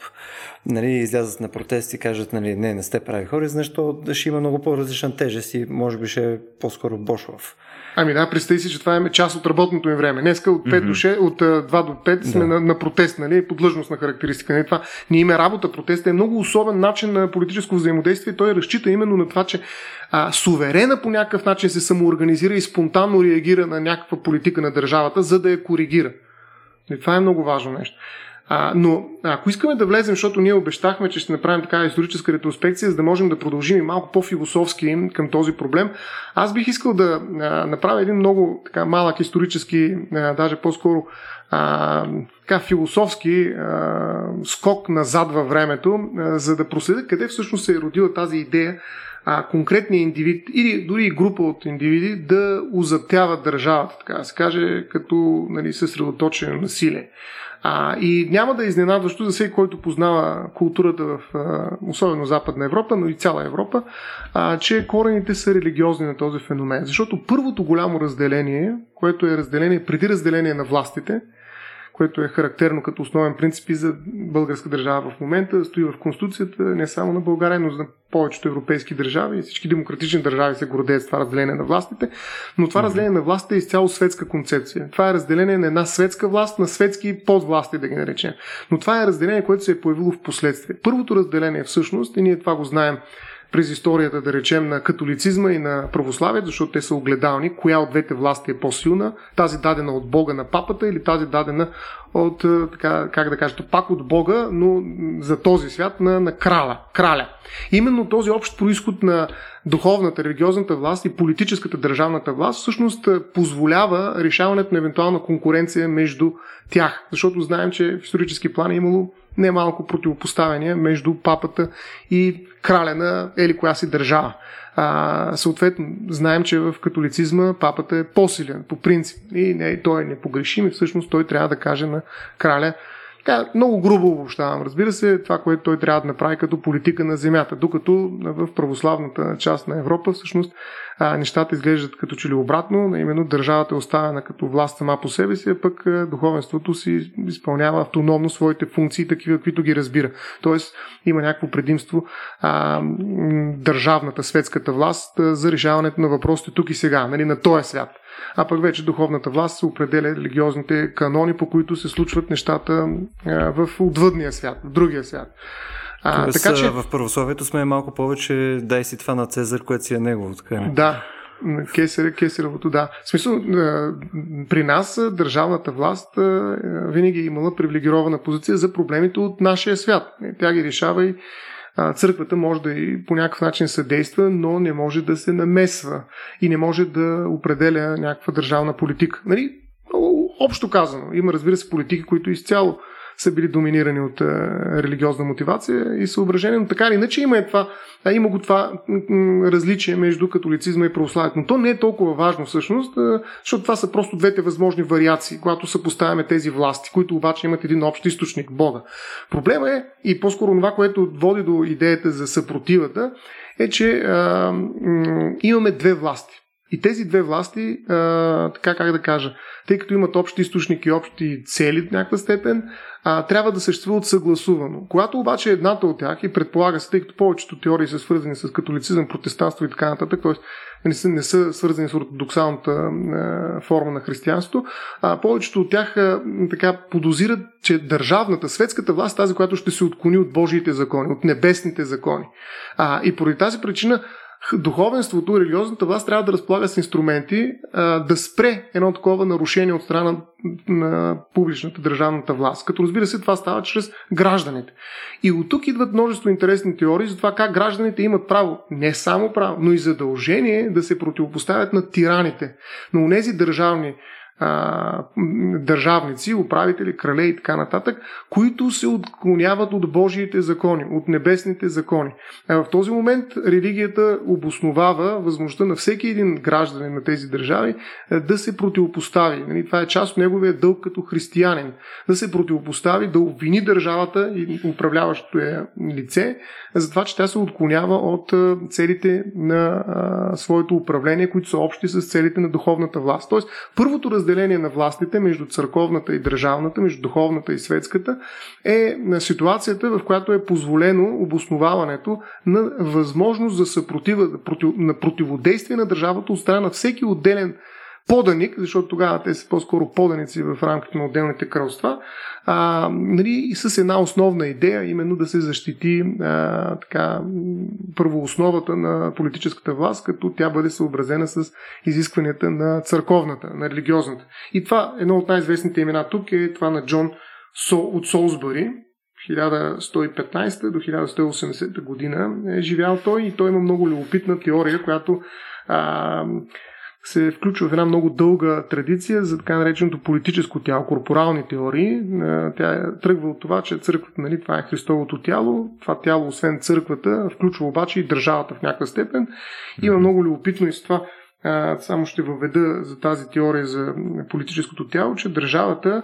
нали, излязат на протест и кажат, нали, не, не сте прави хора, защо да ще има много по-различна тежест и може би ще е по-скоро Бошлав.
Ами да, представи си, че това е част от работното им време. Днеска от, 5 mm-hmm. до 6, от 2 до 5 сме да. на, на протест, нали, на характеристика. Нали, това ние има работа, протест е много особен начин на политическо взаимодействие. Той разчита именно на това, че а, суверена по някакъв начин се самоорганизира и спонтанно реагира на някаква политика на държавата, за да я коригира. И това е много важно нещо. А, но ако искаме да влезем, защото ние обещахме, че ще направим така историческа ретроспекция, за да можем да продължим и малко по-философски към този проблем, аз бих искал да а, направя един много така, малък исторически, а, даже по-скоро а, така, философски а, скок назад във времето, а, за да проследя къде всъщност се е родила тази идея а, конкретния индивид или дори група от индивиди да узаптяват държавата, така да се каже, като нали, съсредоточено насилие. А, и няма да е изненадващо за всеки, който познава културата в а, особено Западна Европа, но и цяла Европа, а, че корените са религиозни на този феномен. Защото първото голямо разделение, което е разделение преди разделение на властите, което е характерно като основен принцип и за българска държава в момента, стои в Конституцията не само на България, но за повечето европейски държави всички демократични държави се гордеят с това разделение на властите, но това разделение на властите е изцяло светска концепция. Това е разделение на една светска власт, на светски подвласти, да ги наречем. Но това е разделение, което се е появило в последствие. Първото разделение всъщност, и ние това го знаем през историята, да речем, на католицизма и на православието, защото те са огледални, коя от двете власти е по-силна, тази дадена от Бога на папата или тази дадена от, е, така, как да кажа, пак от Бога, но за този свят на, на краля, краля. Именно този общ происход на духовната, религиозната власт и политическата държавната власт всъщност е, позволява решаването на евентуална конкуренция между тях. Защото знаем, че в исторически план е имало немалко противопоставяния между папата и краля на ели коя си държава. А, съответно, знаем, че в католицизма папата е по-силен по принцип и не, той е непогрешим и всъщност той трябва да каже на краля така, много грубо обобщавам. Разбира се, това, което той трябва да направи като политика на земята, докато в православната част на Европа всъщност а, нещата изглеждат като че ли обратно, именно държавата е оставена като власт сама по себе си, а пък духовенството си изпълнява автономно своите функции, такива, каквито ги разбира. Тоест има някакво предимство а, държавната, светската власт а, за решаването на въпросите тук и сега, нали, на този свят а пък вече духовната власт се определя религиозните канони, по които се случват нещата в отвъдния свят, в другия свят.
А, Тоест, така че... В православието сме малко повече дай си това на Цезар, което си е негово. Така
не? Да, Кесаре, Кесаревото, да. В смисъл, при нас държавната власт винаги е имала привилегирована позиция за проблемите от нашия свят. Тя ги решава и църквата може да и по някакъв начин съдейства, но не може да се намесва и не може да определя някаква държавна политика. Нали? Общо казано, има разбира се политики, които изцяло са били доминирани от а, религиозна мотивация и съображение, но така или иначе има, е това, а, има го това различие между католицизма и православието. Но то не е толкова важно всъщност, а, защото това са просто двете възможни вариации, когато съпоставяме тези власти, които обаче имат един общ източник Бога. Проблема е, и по-скоро това, което води до идеята за съпротивата, е, че а, имаме две власти. И тези две власти, а, така как да кажа, тъй като имат общи източники и общи цели в някаква степен, а, трябва да съществуват съгласувано. Когато обаче едната от тях, и предполага се, тъй като повечето теории са свързани с католицизъм, протестанство и така нататък, т.е. Не са, не са свързани с ортодоксалната а, форма на християнство, а повечето от тях а, така подозират, че държавната, светската власт, тази, която ще се отклони от Божиите закони, от небесните закони. А, и поради тази причина духовенството, религиозната власт трябва да разполага с инструменти а, да спре едно такова нарушение от страна на публичната държавната власт. Като разбира се, това става чрез гражданите. И от тук идват множество интересни теории за това как гражданите имат право, не само право, но и задължение да се противопоставят на тираните, на тези държавни държавници, управители, крале и така нататък, които се отклоняват от Божиите закони, от небесните закони. В този момент религията обосновава възможността на всеки един гражданин на тези държави да се противопостави. Нали, това е част от неговия дълг като християнин. Да се противопостави, да обвини държавата и управляващото е лице за това, че тя се отклонява от целите на своето управление, които са общи с целите на духовната власт. Тоест, първото разделение на властите между църковната и държавната, между духовната и светската, е ситуацията, в която е позволено обосноваването на възможност за съпротива, на противодействие на държавата от страна на всеки отделен поданик, защото тогава те са по-скоро поданици в рамките на отделните кралства, а, нали, и с една основна идея, именно да се защити а, така, първоосновата на политическата власт, като тя бъде съобразена с изискванията на църковната, на религиозната. И това, едно от най-известните имена тук е това на Джон Со, от Солсбъри, 1115 до 1180 година е живял той и той има много любопитна теория, която а, се включва в една много дълга традиция за така нареченото политическо тяло, корпорални теории. Тя е тръгва от това, че църквата, нали, това е Христовото тяло. Това тяло, освен църквата, включва обаче и държавата в някаква степен. Има много любопитно и с това само ще въведа за тази теория за политическото тяло, че държавата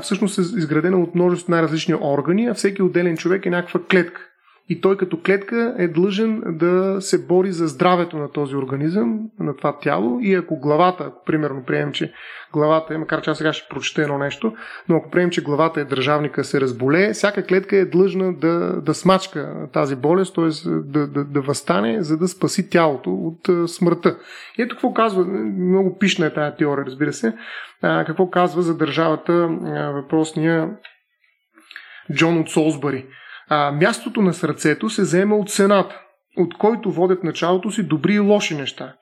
всъщност е изградена от множество най-различни органи, а всеки отделен човек е някаква клетка и той като клетка е длъжен да се бори за здравето на този организъм, на това тяло и ако главата, ако примерно приемем, че главата е, макар че аз сега ще прочета едно нещо, но ако приемем, че главата е държавника, се разболее, всяка клетка е длъжна да, да смачка тази болест, т.е. Да, да, да възстане, за да спаси тялото от смъртта. И ето какво казва, много пишна е тази теория, разбира се, какво казва за държавата въпросния Джон от Солсбъри а, мястото на сърцето се заема от Сената, от който водят началото си добри и лоши неща.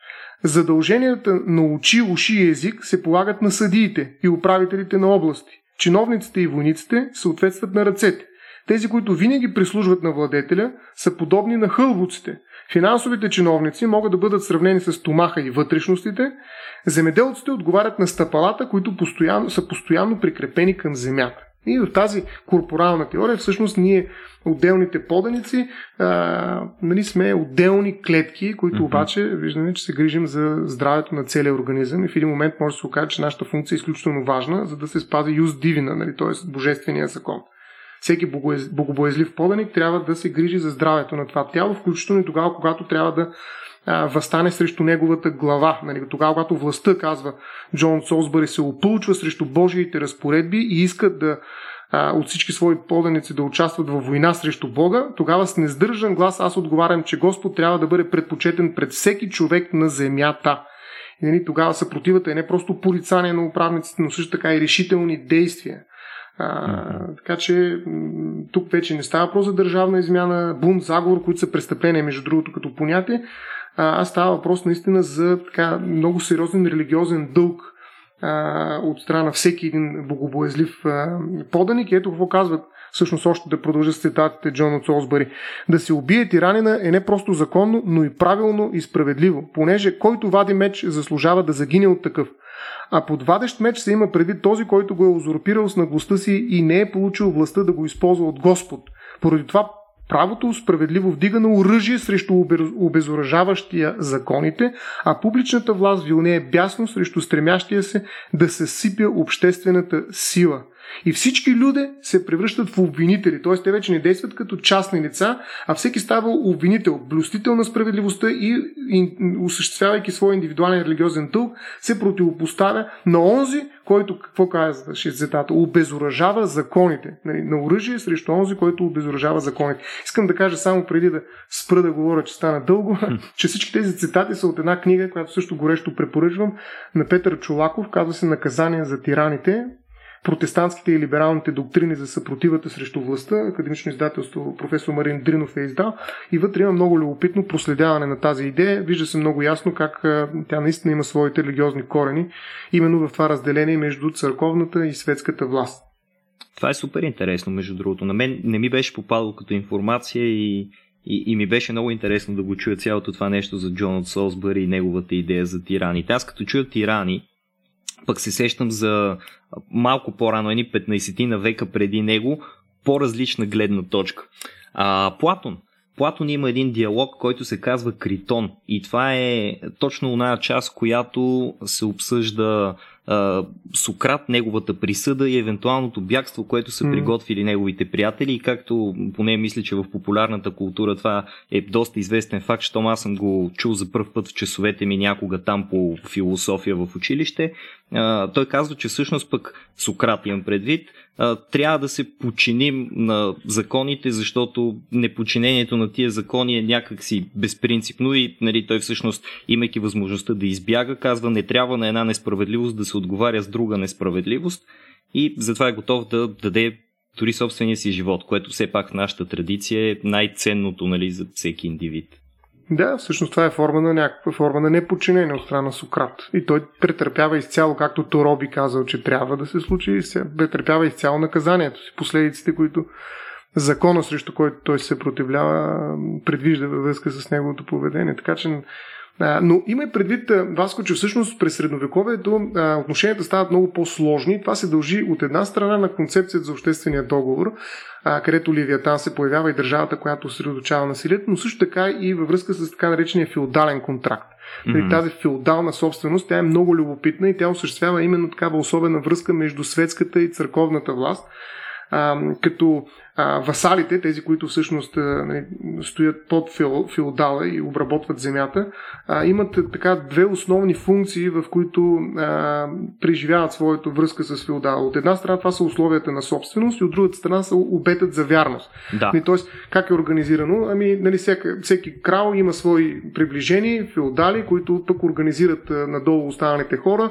Задълженията на очи, уши и език се полагат на съдиите и управителите на области. Чиновниците и войниците съответстват на ръцете. Тези, които винаги прислужват на владетеля, са подобни на хълвуците. Финансовите чиновници могат да бъдат сравнени с томаха и вътрешностите. Земеделците отговарят на стъпалата, които постоянно, са постоянно прикрепени към земята. И в тази корпорална теория всъщност ние, отделните поданици, а, нали, сме отделни клетки, които mm-hmm. обаче виждаме, че се грижим за здравето на целия организъм и в един момент може да се окаже, че нашата функция е изключително важна, за да се спази юз дивина, нали, т.е. божествения закон. Всеки богобоязлив поданик трябва да се грижи за здравето на това тяло, включително и тогава, когато трябва да а, възстане срещу неговата глава. Нали, тогава, когато властта, казва Джон Солсбъри, се опълчва срещу Божиите разпоредби и искат да а, от всички свои поданици да участват във война срещу Бога, тогава с нездържан глас аз отговарям, че Господ трябва да бъде предпочетен пред всеки човек на земята. И нали, тогава съпротивата е не просто порицание на управниците, но също така и решителни действия. А, така че тук вече не става въпрос за държавна измяна, бунт, заговор, които са престъпления, между другото, като понятие, а става въпрос наистина за така много сериозен религиозен дълг а, от страна на всеки един богобоязлив а, поданик. Ето какво казват всъщност още да продължа с цитатите Джон от Солсбъри. Да се убие тиранина е не просто законно, но и правилно и справедливо, понеже който вади меч заслужава да загине от такъв. А под вадещ меч се има преди този, който го е узурпирал с наглостта си и не е получил властта да го използва от Господ. Поради това Правото справедливо вдига на оръжие срещу обезоръжаващия законите, а публичната власт вилне е бясно срещу стремящия се да се сипя обществената сила – и всички люди се превръщат в обвинители, т.е. те вече не действат като частни лица, а всеки става обвинител, блюстител на справедливостта и, и осъществявайки своя индивидуален религиозен тълк, се противопоставя на онзи, който, какво казва цитата, обезоръжава законите. Нали, на оръжие срещу онзи, който обезоръжава законите. Искам да кажа само преди да спра да говоря, че стана дълго, че всички тези цитати са от една книга, която също горещо препоръчвам, на Петър Чулаков, казва се Наказание за тираните протестантските и либералните доктрини за съпротивата срещу властта. Академично издателство професор Марин Дринов е издал. И вътре има много любопитно проследяване на тази идея. Вижда се много ясно как тя наистина има своите религиозни корени, именно в това разделение между църковната и светската власт.
Това е супер интересно, между другото. На мен не ми беше попадало като информация и, и, и ми беше много интересно да го чуя цялото това нещо за Джон от Солсбъри и неговата идея за тираните. Аз като чуя тирани, пък се сещам за малко по-рано, едни 15 на века преди него, по-различна гледна точка. А, Платон. Платон има един диалог, който се казва Критон. И това е точно оная част, която се обсъжда Сократ, неговата присъда и евентуалното бягство, което са приготвили неговите приятели. И както поне мисля, че в популярната култура това е доста известен факт, щом аз съм го чул за първ път в часовете ми някога там по философия в училище. Той казва, че всъщност пък Сократ имам предвид, трябва да се починим на законите, защото непочинението на тия закони е някакси безпринципно и нали, той всъщност, имайки възможността да избяга, казва не трябва на една несправедливост да се отговаря с друга несправедливост и затова е готов да даде дори собствения си живот, което все пак в нашата традиция е най-ценното нали, за всеки индивид.
Да, всъщност това е форма на някаква форма на непочинение от страна на Сократ. И той претърпява изцяло, както Тороби казал, че трябва да се случи, претърпява изцяло наказанието си, последиците, които закона, срещу който той се съпротивлява, предвижда във връзка с неговото поведение. Така че но има и предвид, Васко, че всъщност през средновековието отношенията стават много по-сложни. Това се дължи от една страна на концепцията за обществения договор, където Ливиятан се появява и държавата, която средоточава насилието, но също така и във връзка с така наречения феодален контракт. Mm-hmm. Тази феодална собственост, тя е много любопитна и тя осъществява именно такава особена връзка между светската и църковната власт, като а, васалите, тези, които всъщност а, нали, стоят под феодала и обработват земята, а, имат така две основни функции, в които а, преживяват своята връзка с феодала. От една страна това са условията на собственост и от другата страна са обетът за вярност.
Да.
Нали, тоест, как е организирано? Ами, нали, всеки, всеки крал има свои приближени, феодали, които пък организират а, надолу останалите хора.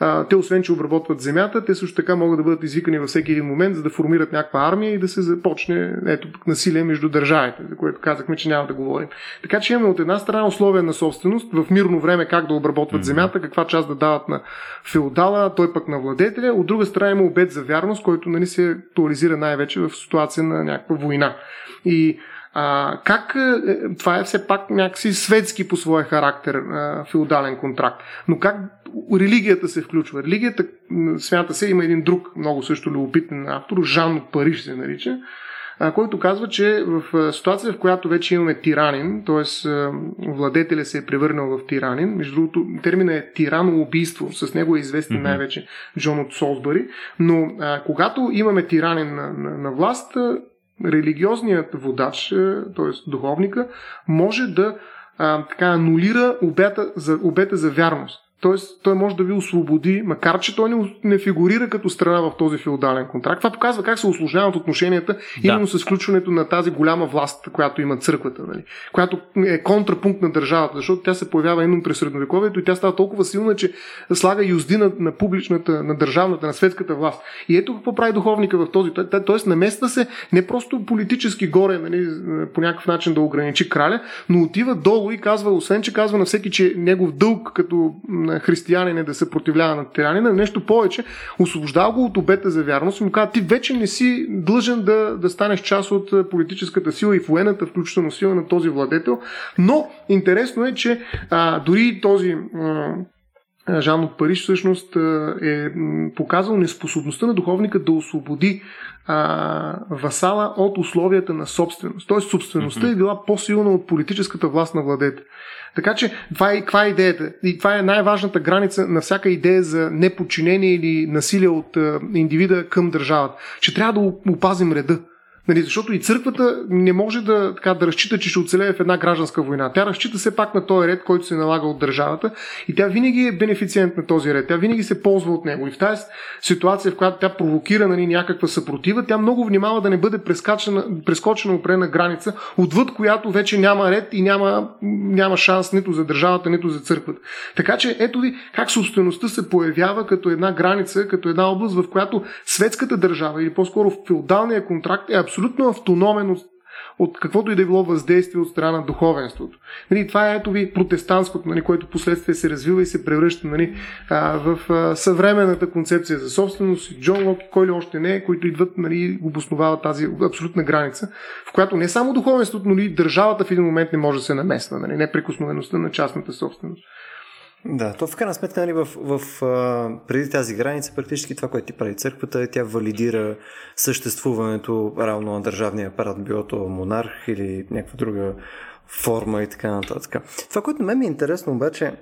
А, те, освен че обработват земята, те също така могат да бъдат извикани във всеки един момент, за да формират някаква армия и да се започне ето, насилие между държавите, за което казахме, че няма да говорим. Така че имаме от една страна условия на собственост, в мирно време как да обработват mm-hmm. земята, каква част да дават на феодала, той пък на владетеля. От друга страна има обед за вярност, който нали, се актуализира най-вече в ситуация на някаква война. И а, как е, това е все пак някакси светски по своя характер а, феодален контракт, но как религията се включва? Религията, смята се, има един друг много също любопитен автор, Жан от Париж се нарича, който казва, че в ситуация, в която вече имаме тиранин, т.е. владетеля се е превърнал в тиранин, между другото термина е тирано убийство, с него е известен mm-hmm. най-вече Джон от Солсбъри, но а, когато имаме тиранин на, на, на власт, религиозният водач, т.е. духовника, може да а, така анулира обета за, обета за вярност. Тоест, той може да ви освободи, макар че той не, не фигурира като страна в този феодален контракт. Това показва как се осложняват отношенията да. именно с включването на тази голяма власт, която има църквата, нали? която е контрапункт на държавата, защото тя се появява именно през средновековието и тя става толкова силна, че слага юзди на, на публичната, на държавната, на светската власт. И ето какво прави духовника в този. Тоест, намества се не просто политически горе, нали, по някакъв начин да ограничи краля, но отива долу и казва, освен че казва на всеки, че негов дълг като християнин е да се противлява на тиранина, нещо повече, освобождава го от обета за вярност и му казва, ти вече не си длъжен да, да станеш част от е, политическата сила и военната, включително сила на този владетел. Но интересно е, че а, дори този а, Жан от Париж всъщност е показал неспособността на духовника да освободи а, васала от условията на собственост. Тоест, собствеността е била по-силна от политическата власт на владете. Така че това е, това е идеята. И това е най-важната граница на всяка идея за неподчинение или насилие от а, индивида към държавата. Че трябва да опазим реда. Нали, защото и църквата не може да, така, да разчита, че ще оцелее в една гражданска война. Тя разчита все пак на този ред, който се налага от държавата и тя винаги е бенефициент на този ред. Тя винаги се ползва от него. И в тази ситуация, в която тя провокира нали, някаква съпротива, тя много внимава да не бъде прескочена опрена граница, отвъд която вече няма ред и няма, няма шанс нито за държавата, нито за църквата. Така че ето ви как собствеността се появява като една граница, като една област, в която светската държава или по-скоро феодалния контракт е абсолютно абсолютно автономен от, от каквото и да е било въздействие от страна на духовенството. Нали, това е ето ви протестантското, нали, което последствие се развива и се превръща нали, а, в а, съвременната концепция за собственост. Джон Лок и кой ли още не, които идват нали, обосновават тази абсолютна граница, в която не само духовенството, но и държавата в един момент не може да се намесва. Нали, неприкосновеността на частната собственост.
Да, то в крайна сметка нали, в, в, в, преди тази граница практически това, което ти прави църквата, тя валидира съществуването равно на държавния апарат, било то монарх или някаква друга форма и така нататък. Това, което мен ми е интересно обаче,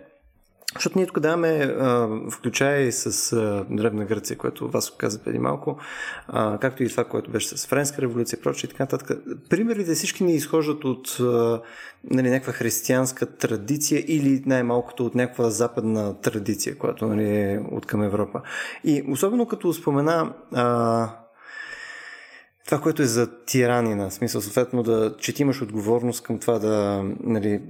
защото ние тук даваме, включая и с Древна Гърция, което вас каза преди малко, както и това, което беше с Френска революция прочее и така нататък. Примерите всички ни изхождат от нали, някаква християнска традиция или най-малкото от някаква западна традиция, която нали, е от към Европа. И особено като спомена а, това, което е за тиранина, в смисъл съответно да, че ти имаш отговорност към това да, нали,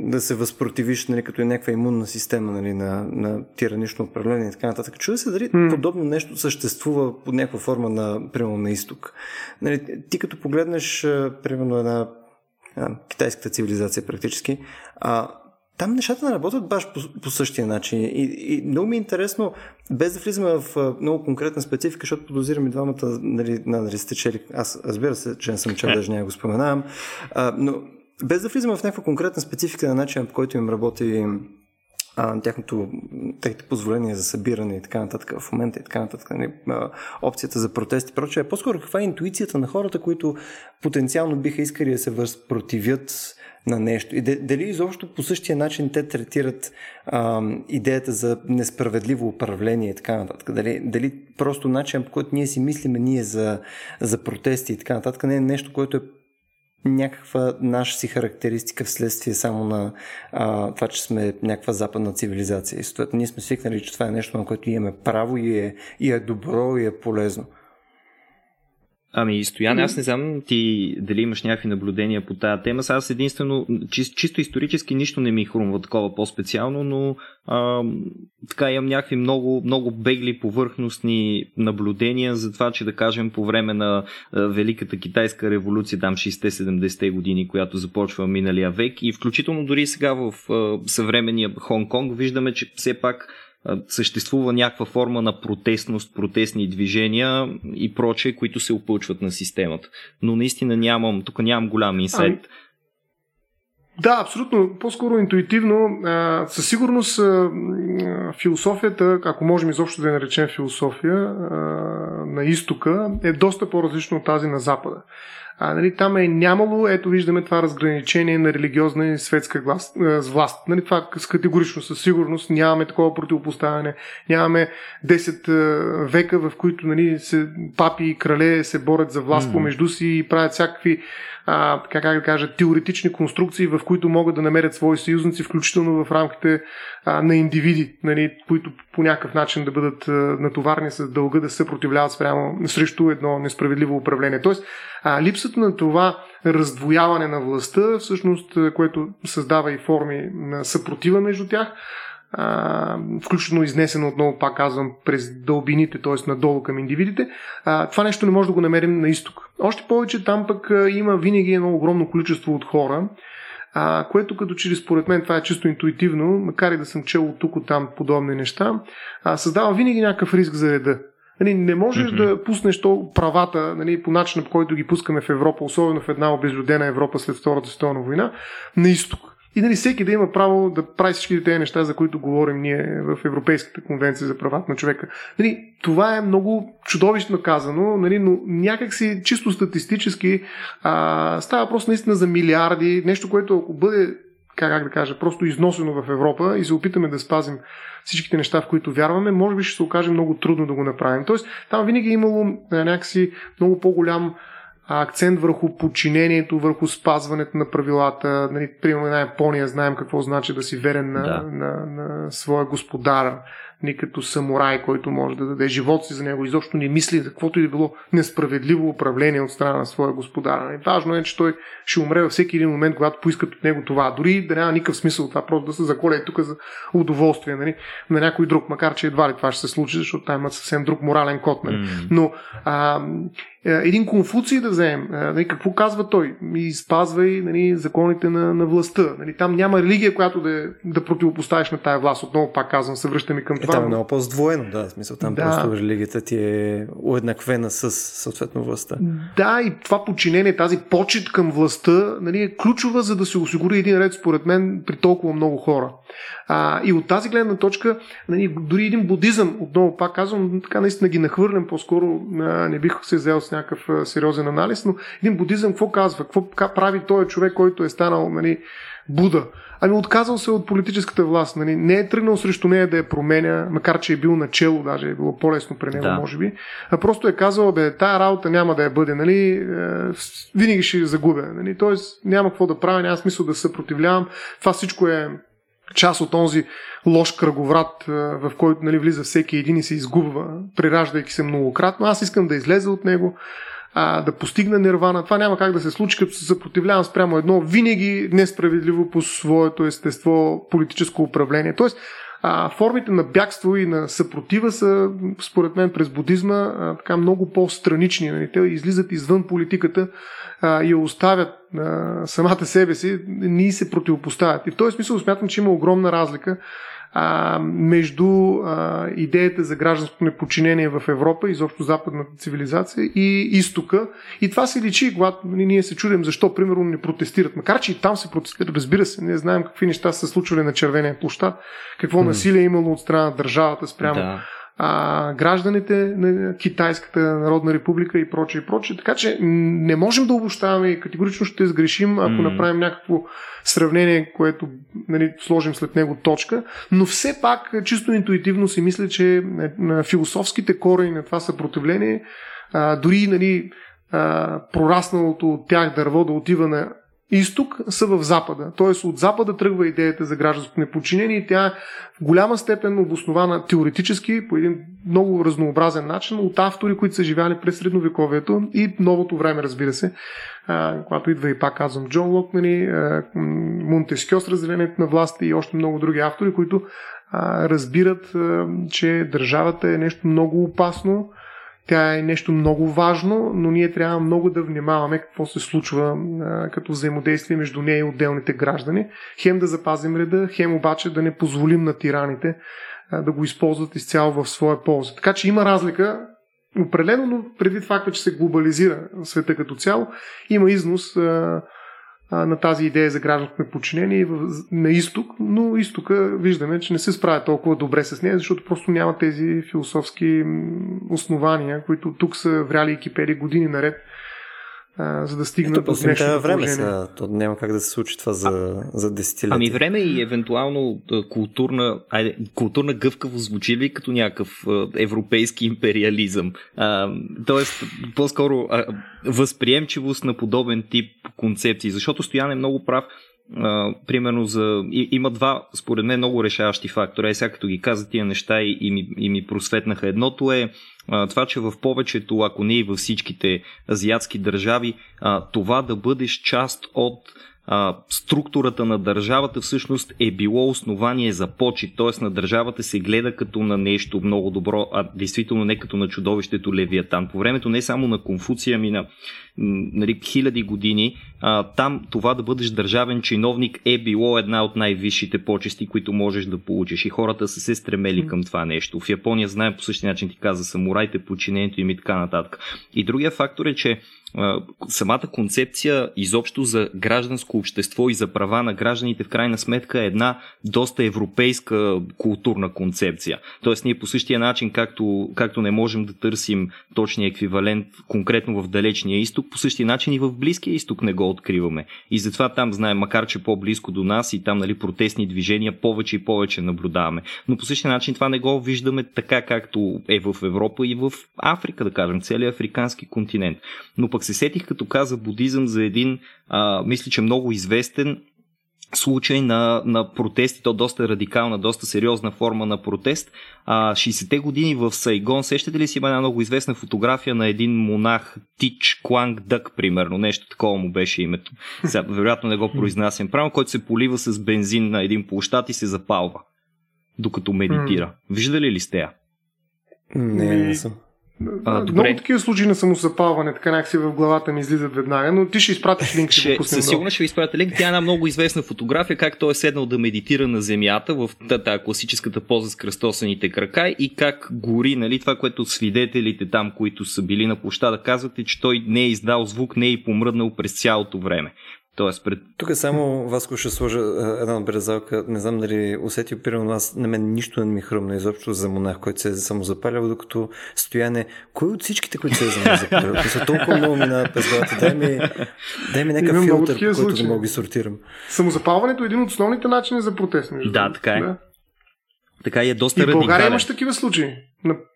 да се възпротивиш нали, като е някаква имунна система нали, на, на тиранично управление и така нататък. Чува се дали mm. подобно нещо съществува под някаква форма на, примерно, на изток. Нали, ти като погледнеш, примерно, една а, китайската цивилизация практически, а, там нещата не работят баш по, по същия начин. И, и много ми е интересно, без да влизаме в много конкретна специфика, защото подозирам и двамата, нали, нали сте чели, аз разбира се, че не съм чел, даже няма го споменавам, а, но без да влизаме в някаква конкретна специфика на начина, по който им работи а, тяхното, техните позволения за събиране и така нататък в момента и така нататък, нали, а, опцията за протести и прочее. По-скоро каква е интуицията на хората, които потенциално биха искали да се възпротивят на нещо. И дали изобщо по същия начин те третират а, идеята за несправедливо управление и така нататък. Дали, дали просто начин, по който ние си мислиме ние за, за протести и така нататък, не е нещо, което е някаква наша си характеристика вследствие само на а, това, че сме някаква западна цивилизация. И съответно ние сме свикнали, че това е нещо, на което имаме право и е, и е добро и е полезно.
Ами, Стоян, аз не знам ти дали имаш някакви наблюдения по тази тема. Аз единствено, чи, чисто исторически нищо не ми хрумва такова по-специално, но а, така имам някакви много, много бегли повърхностни наблюдения за това, че да кажем по време на а, Великата китайска революция, там 60-70-те години, която започва миналия век и включително дори сега в а, съвременния Хонг-Конг виждаме, че все пак съществува някаква форма на протестност, протестни движения и прочее, които се опълчват на системата. Но наистина нямам, тук нямам голям инсайт. Ами,
да, абсолютно. По-скоро интуитивно. Със сигурност философията, ако можем изобщо да я наречем философия, на изтока е доста по-различно от тази на запада. А, нали, там е нямало, ето виждаме това разграничение на религиозна и светска власт. власт. Нали, това с категорично със сигурност нямаме такова противопоставяне. Нямаме 10 века, в които нали, се, папи и крале се борят за власт mm-hmm. помежду си и правят всякакви а, как да кажа, теоретични конструкции, в които могат да намерят свои съюзници, включително в рамките а, на индивиди, нали, които по някакъв начин да бъдат а, натоварни с дълга да се съпротивляват спрямо срещу едно несправедливо управление. Тоест, а, липсата на това раздвояване на властта, всъщност, което създава и форми на съпротива между тях, а, включително изнесено отново, пак казвам, през дълбините, т.е. надолу към индивидите, а, това нещо не може да го намерим на изток. Още повече там пък има винаги едно огромно количество от хора, а, което като че ли според мен това е чисто интуитивно, макар и да съм чел от тук от там подобни неща, а, създава винаги някакъв риск за реда. Нали, не можеш mm-hmm. да пуснеш то правата нали, по начина, по който ги пускаме в Европа, особено в една обезлюдена Европа след Втората световна война, на изток. И нали, всеки да има право да прави всички тези неща, за които говорим ние в Европейската конвенция за правата на човека. Нали, това е много чудовищно казано, нали, но някакси чисто статистически а, става просто наистина за милиарди, нещо, което ако бъде как да кажа, просто износено в Европа и се опитаме да спазим всичките неща, в които вярваме, може би ще се окаже много трудно да го направим. Тоест, там винаги е имало някакси много по-голям акцент върху подчинението, върху спазването на правилата. Нали, примерно една Япония знаем какво значи да си верен на, да. на, на своя господар ни като самурай, който може да даде живот си за него, изобщо не мисли за каквото и да било несправедливо управление от страна на своя господар. Нали, важно е, че той ще умре във всеки един момент, когато поискат от него това. Дори да няма никакъв смисъл това, просто да се заколя тук за удоволствие нали, на някой друг, макар че едва ли това ще се случи, защото там има съвсем друг морален код. Нали. Mm. Но а, един Конфуций да вземем, е, нали, какво казва той? И спазвай нали, законите на, на властта. Нали, там няма религия, която да, да противопоставиш на тая власт. Отново пак казвам, се връщаме към това
Там е много по-здвоено, да, смисъл там да. просто религията ти е уеднаквена с съответно властта.
Да, и това подчинение, тази почет към властта нали, е ключова, за да се осигури един ред, според мен, при толкова много хора. А, и от тази гледна точка, нали, дори един будизъм, отново пак казвам, така наистина ги нахвърлям, по-скоро а, не бих се взел с някакъв а, сериозен анализ, но един будизъм какво казва? Какво прави този човек, който е станал нали, Буда? Ами отказал се от политическата власт. Нали? Не е тръгнал срещу нея да я променя, макар че е бил начало, даже е било по-лесно при него, да. може би. А просто е казал, бе, тая работа няма да я бъде, нали? Е, винаги ще загубя. Нали? Тоест няма какво да правя, няма смисъл да се съпротивлявам. Това всичко е част от този лош кръговрат, в който нали, влиза всеки един и се изгубва, прираждайки се многократно. Аз искам да излеза от него а, да постигна нирвана. Това няма как да се случи, като се съпротивлявам спрямо едно винаги несправедливо по своето естество политическо управление. Тоест, а, формите на бягство и на съпротива са, според мен, през будизма а, така много по-странични. Нали? Те излизат извън политиката а, и оставят а, самата себе си, ни се противопоставят. И в този смисъл смятам, че има огромна разлика а, между а, идеята за гражданско неподчинение в Европа, изобщо западната цивилизация и изтока. И това се личи, когато ние се чудим защо, примерно, не протестират. Макар, че и там се протестират, разбира се, не знаем какви неща са случвали на червения площад, какво насилие е имало от страна на държавата спрямо да а, гражданите на Китайската народна република и прочее и прочее. Така че не можем да обощаваме и категорично ще сгрешим, ако mm. направим някакво сравнение, което нали, сложим след него точка, но все пак чисто интуитивно си мисля, че на философските корени на това съпротивление, а, дори нали, а, прорасналото от тях дърво да отива на изток са в Запада. Тоест от Запада тръгва идеята за гражданско неподчинение и тя е в голяма степен обоснована теоретически по един много разнообразен начин от автори, които са живяли през средновековието и новото време, разбира се. Когато идва и пак казвам Джон Локмани, Монтескьо с разделението на властта и още много други автори, които разбират, че държавата е нещо много опасно, тя е нещо много важно, но ние трябва много да внимаваме какво се случва а, като взаимодействие между нея и отделните граждани. Хем да запазим реда, хем обаче да не позволим на тираните а, да го използват изцяло в своя полза. Така че има разлика, определено, но предвид факта, че се глобализира света като цяло, има износ а, на тази идея за гражданско подчинение на изток, но изтока виждаме, че не се справя толкова добре с нея, защото просто няма тези философски основания, които тук са вряли и кипели години наред а, за да стигнат
Ето, до днешното време са, то няма как да се случи това за, за десетилетия.
Ами време и евентуално културна, айде, културна гъвкавост звучи ли като някакъв европейски империализъм. А, тоест, по-скоро а, възприемчивост на подобен тип концепции, защото Стоян е много прав. Примерно за... И, има два, според мен, много решаващи фактора. Е, сега като ги каза тия неща и, и, ми, и ми просветнаха. Едното е това, че в повечето, ако не и във всичките азиатски държави, това да бъдеш част от а, структурата на държавата всъщност е било основание за почет, т.е. на държавата се гледа като на нещо много добро, а действително не като на чудовището Левиатан. По времето не само на Конфуция, ами на нали, хиляди години, а, там това да бъдеш държавен чиновник е било една от най-висшите почести, които можеш да получиш и хората са се стремели към това нещо. В Япония знаем по същия начин ти каза самурайте, подчинението им и така нататък. И другия фактор е, че самата концепция изобщо за гражданско общество и за права на гражданите в крайна сметка е една доста европейска културна концепция. Тоест ние по същия начин, както, както не можем да търсим точния еквивалент конкретно в далечния изток, по същия начин и в Близкия изток не го откриваме. И затова там знаем, макар че по-близко до нас и там нали, протестни движения повече и повече наблюдаваме. Но по същия начин това не го виждаме така, както е в Европа и в Африка, да кажем, целият африкански континент. Но пък се сетих като каза будизъм за един, а, мисля, че много известен случай на, на протести, то доста радикална, доста сериозна форма на протест. А, 60-те години в Сайгон, сещате ли си има една много известна фотография на един монах Тич Кланг Дък, примерно, нещо такова му беше името. Сега, вероятно не го произнасям правилно, който се полива с бензин на един площад и се запалва, докато медитира. Виждали ли сте я?
Не, не съм.
А, добре. Много такива случаи на самозапалване, така някакси в главата ми излизат веднага, но ти ще изпратиш линк, ще,
ще Със сигурност ще ви изпратя линк. Тя е една много известна фотография, как той е седнал да медитира на земята в тази класическата поза с кръстосаните крака и как гори, нали, това, което свидетелите там, които са били на площада, казвате, че той не е издал звук, не е помръднал през цялото време. Тоест пред...
Тук е само Васко ще сложа една отбелязалка. Не знам дали усетил, примерно аз, на мен нищо не ми хрумна изобщо за монах, който се е самозапалял, докато стояне. Кой от всичките, които се е самозапалял? са толкова много минават през главата. Дай ми, дай ми някакъв филтър, който да мога ги сортирам.
Самозапалването е един от основните начини за протест.
Да, така е. Да. Така е доста
И в България имаш такива случаи.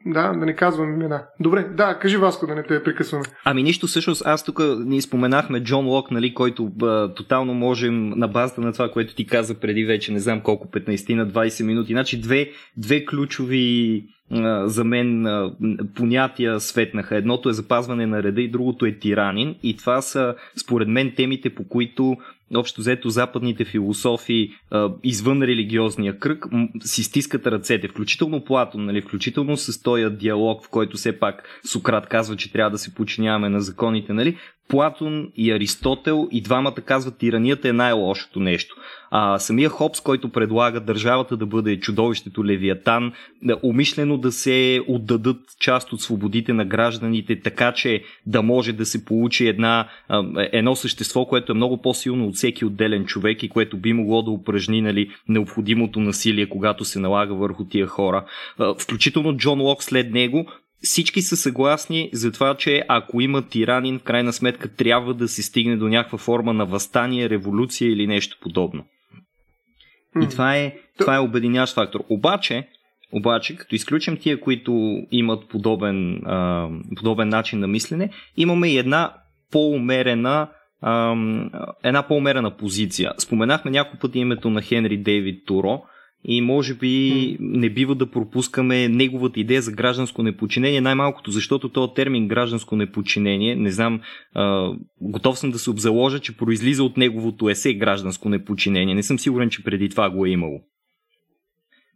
Да, да не казвам имена. Добре, да, кажи Васко, да не те прекъсваме.
Ами нищо, всъщност аз тук ни споменахме Джон Лок, нали, който а, тотално можем на базата на това, което ти каза преди вече, не знам колко, 15 на 20 минути. Значи две, две ключови а, за мен а, понятия светнаха. Едното е запазване на реда и другото е тиранин. И това са, според мен, темите, по които общо взето западните философи извън религиозния кръг си стискат ръцете, включително Платон, нали, включително с този диалог, в който все пак Сократ казва, че трябва да се подчиняваме на законите, нали, Платон и Аристотел и двамата казват тиранията е най-лошото нещо. А самия Хопс, който предлага държавата да бъде чудовището Левиатан, да, умишлено да се отдадат част от свободите на гражданите, така че да може да се получи една, едно същество, което е много по-силно от всеки отделен човек и което би могло да упражни нали, необходимото насилие, когато се налага върху тия хора. Включително Джон Лок след него всички са съгласни за това, че ако има тиранин, в крайна сметка трябва да се стигне до някаква форма на възстание, революция или нещо подобно. И това е, това е обединящ фактор. Обаче, обаче, като изключим тия, които имат подобен, а, подобен начин на мислене, имаме и една по-умерена една по-умерена позиция. Споменахме няколко пъти името на Хенри Дейвид Туро, и може би не бива да пропускаме неговата идея за гражданско непочинение, най-малкото защото този термин гражданско непочинение, не знам, а, готов съм да се обзаложа, че произлиза от неговото есе гражданско непочинение. Не съм сигурен, че преди това го е имало.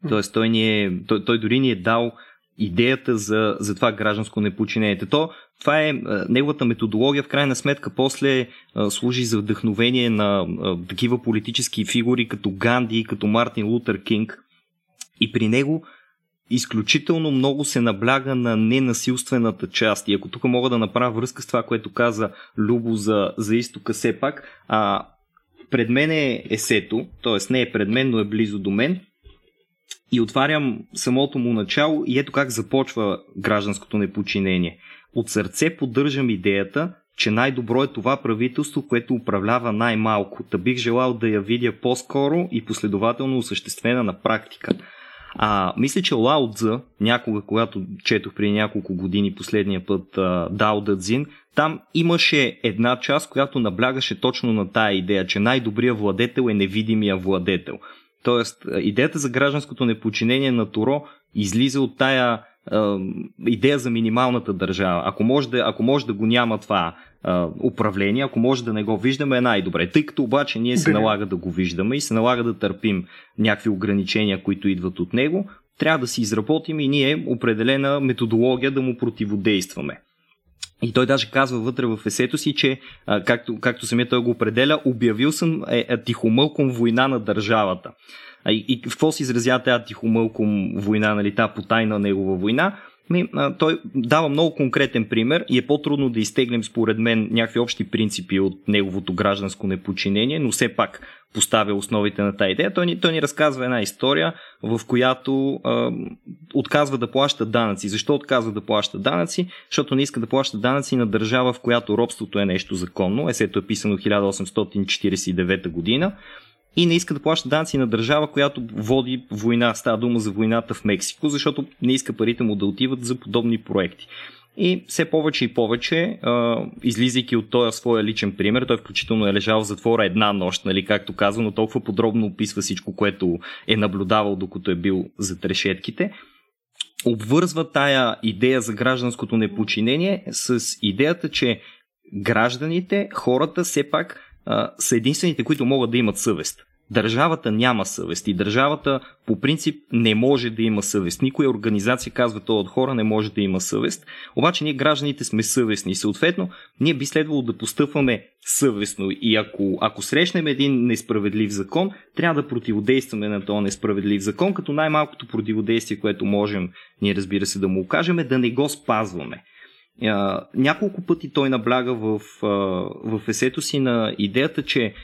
Тоест той, ни е, той, той дори ни е дал идеята за, за това гражданско непочинение. То, това е неговата методология, в крайна сметка после а, служи за вдъхновение на а, такива политически фигури като Ганди, като Мартин Лутер Кинг. И при него изключително много се набляга на ненасилствената част. И ако тук мога да направя връзка с това, което каза Любо за, за изтока все пак, а, пред мен е есето, т.е. не е пред мен, но е близо до мен и отварям самото му начало и ето как започва гражданското непочинение. От сърце поддържам идеята, че най-добро е това правителство, което управлява най-малко. Та бих желал да я видя по-скоро и последователно осъществена на практика. А, мисля, че Лао Цзъ, някога, когато четох преди няколко години последния път Дао Дадзин, там имаше една част, която наблягаше точно на тая идея, че най-добрият владетел е невидимия владетел. Тоест, идеята за гражданското непочинение на Торо излиза от тая идея за минималната държава. Ако може да, ако може да го няма това е, управление, ако може да не го виждаме, е най-добре. Тъй като обаче ние се налага да го виждаме и се налага да търпим някакви ограничения, които идват от него, трябва да си изработим и ние определена методология да му противодействаме. И той даже казва вътре в есето си, че, както, както самия той го определя, обявил съм е, е, тихомълком война на държавата. И, и какво се изразява тази тихомълком война, нали, тази потайна негова война? Ми, а, той дава много конкретен пример и е по-трудно да изтеглим според мен някакви общи принципи от неговото гражданско непочинение, но все пак поставя основите на тази идея. Той ни, той ни разказва една история, в която а, отказва да плаща данъци. Защо отказва да плаща данъци? Защото не иска да плаща данъци на държава, в която робството е нещо законно. Есето е писано 1849 година и не иска да плаща данъци на държава, която води война. Става дума за войната в Мексико, защото не иска парите му да отиват за подобни проекти. И все повече и повече, излизайки от този своя личен пример, той включително е лежал в затвора една нощ, нали, както казва, но толкова подробно описва всичко, което е наблюдавал, докато е бил за трешетките, обвързва тая идея за гражданското непочинение с идеята, че гражданите, хората все пак а, са единствените, които могат да имат съвест. Държавата няма съвест и държавата по принцип не може да има съвест. Никоя организация казва това от хора не може да има съвест. Обаче ние гражданите сме съвестни. Съответно, ние би следвало да постъпваме съвестно и ако, ако срещнем един несправедлив закон, трябва да противодействаме на този несправедлив закон, като най-малкото противодействие, което можем ние разбира се да му окажем е да не го спазваме. Няколко пъти той набляга в, в есето си на идеята, че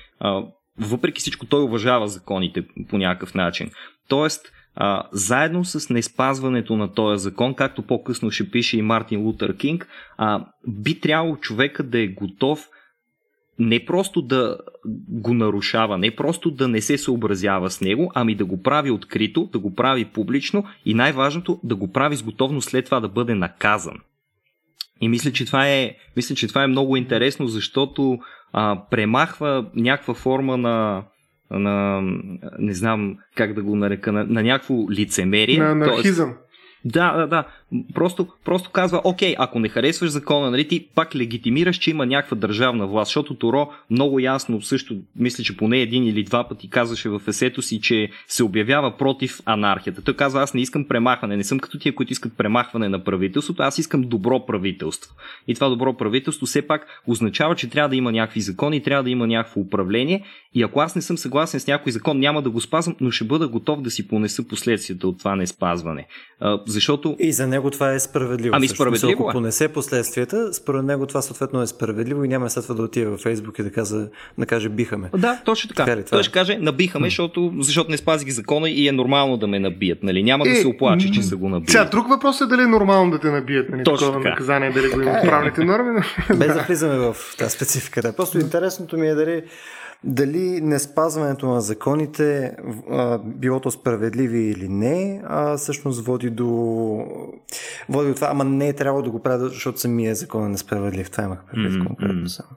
въпреки всичко той уважава законите по някакъв начин. Тоест, а, заедно с неспазването на този закон, както по-късно ще пише и Мартин Лутър Кинг, а, би трябвало човека да е готов не просто да го нарушава, не просто да не се съобразява с него, ами да го прави открито, да го прави публично и най-важното да го прави с готовност след това да бъде наказан. И мисля, че това е, мисля, че това е много интересно, защото а, премахва някаква форма на, на не знам как да го нарека, на, на някакво лицемерие.
На анархизъм. Тоест,
да, да, да. Просто, просто казва, окей, ако не харесваш закона, нали, ти пак легитимираш, че има някаква държавна власт, защото Торо много ясно също, мисля, че поне един или два пъти казваше в есето си, че се обявява против анархията. Той казва, аз не искам премахване, не съм като тия, които искат премахване на правителството, аз искам добро правителство. И това добро правителство все пак означава, че трябва да има някакви закони, трябва да има някакво управление. И ако аз не съм съгласен с някой закон, няма да го спазвам, но ще бъда готов да си понеса последствията от това не спазване защото...
И за него това е справедливо.
Ами справедливо
Ако е. понесе последствията, според него това съответно е справедливо и няма след това да отиде във Фейсбук и да, каза, да каже бихаме.
Да, точно така. така Той е? ще каже набихаме, защото, защото не спазих закона и е нормално да ме набият. Нали? Няма е, да се оплаче, че са го набият.
Сега, друг въпрос е дали е нормално да те набият. Нали? Точно такова така. наказание, дали го имат правните норми.
Без да влизаме в тази специфика. Просто интересното ми е дали дали не спазването на законите, било то справедливи или не, а всъщност води до, води до това, ама не е трябвало да го правя, защото самия закон е несправедлив. Това имах предвид конкретно само.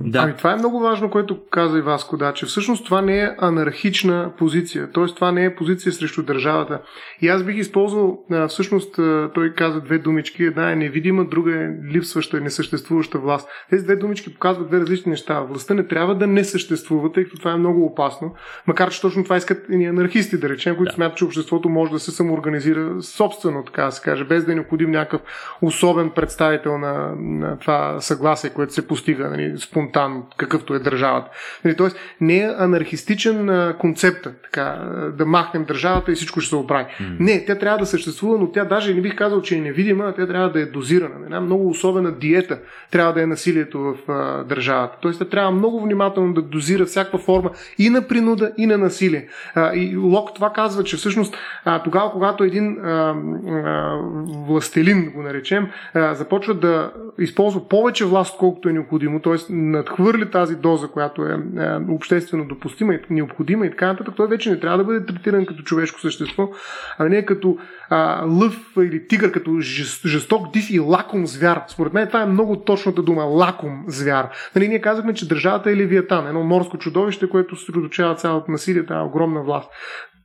Да. Ами това е много важно, което каза и Васко, да, че всъщност това не е анархична позиция, т.е. това не е позиция срещу държавата. И аз бих използвал, всъщност той каза две думички, една е невидима, друга е липсваща и несъществуваща власт. Тези две думички показват две различни неща. Властта не трябва да не съществува, тъй като това е много опасно, макар че точно това искат и анархисти, да речем, които да. смятат, че обществото може да се самоорганизира собствено, така да се каже, без да е необходим някакъв особен представител на, на това съгласие, което се постига, нали, спонтанно, какъвто е държавата. Нали, тоест, не е анархистичен а, концепт, така, да махнем държавата и всичко ще се оправи. Mm. Не, тя трябва да съществува, но тя даже не бих казал, че е невидима, а тя трябва да е дозирана. Една много особена диета трябва да е насилието в а, държавата. Тоест, тя трябва много внимателно да дозира всяка форма и на принуда, и на насилие. А, и Лок това казва, че всъщност а, тогава, когато един а, а, властелин, го наречем, а, започва да използва повече власт, колкото е необходимо, т.е надхвърли тази доза, която е, е обществено допустима и необходима и така нататък, той вече не трябва да бъде третиран като човешко същество, а не като а, лъв или тигър, като жесток, див и лаком звяр. Според мен това е много точната дума. Лаком звяр. Нали, ние казахме, че държавата е Левиатан, едно морско чудовище, което съсредоточава цялото насилие, тази огромна власт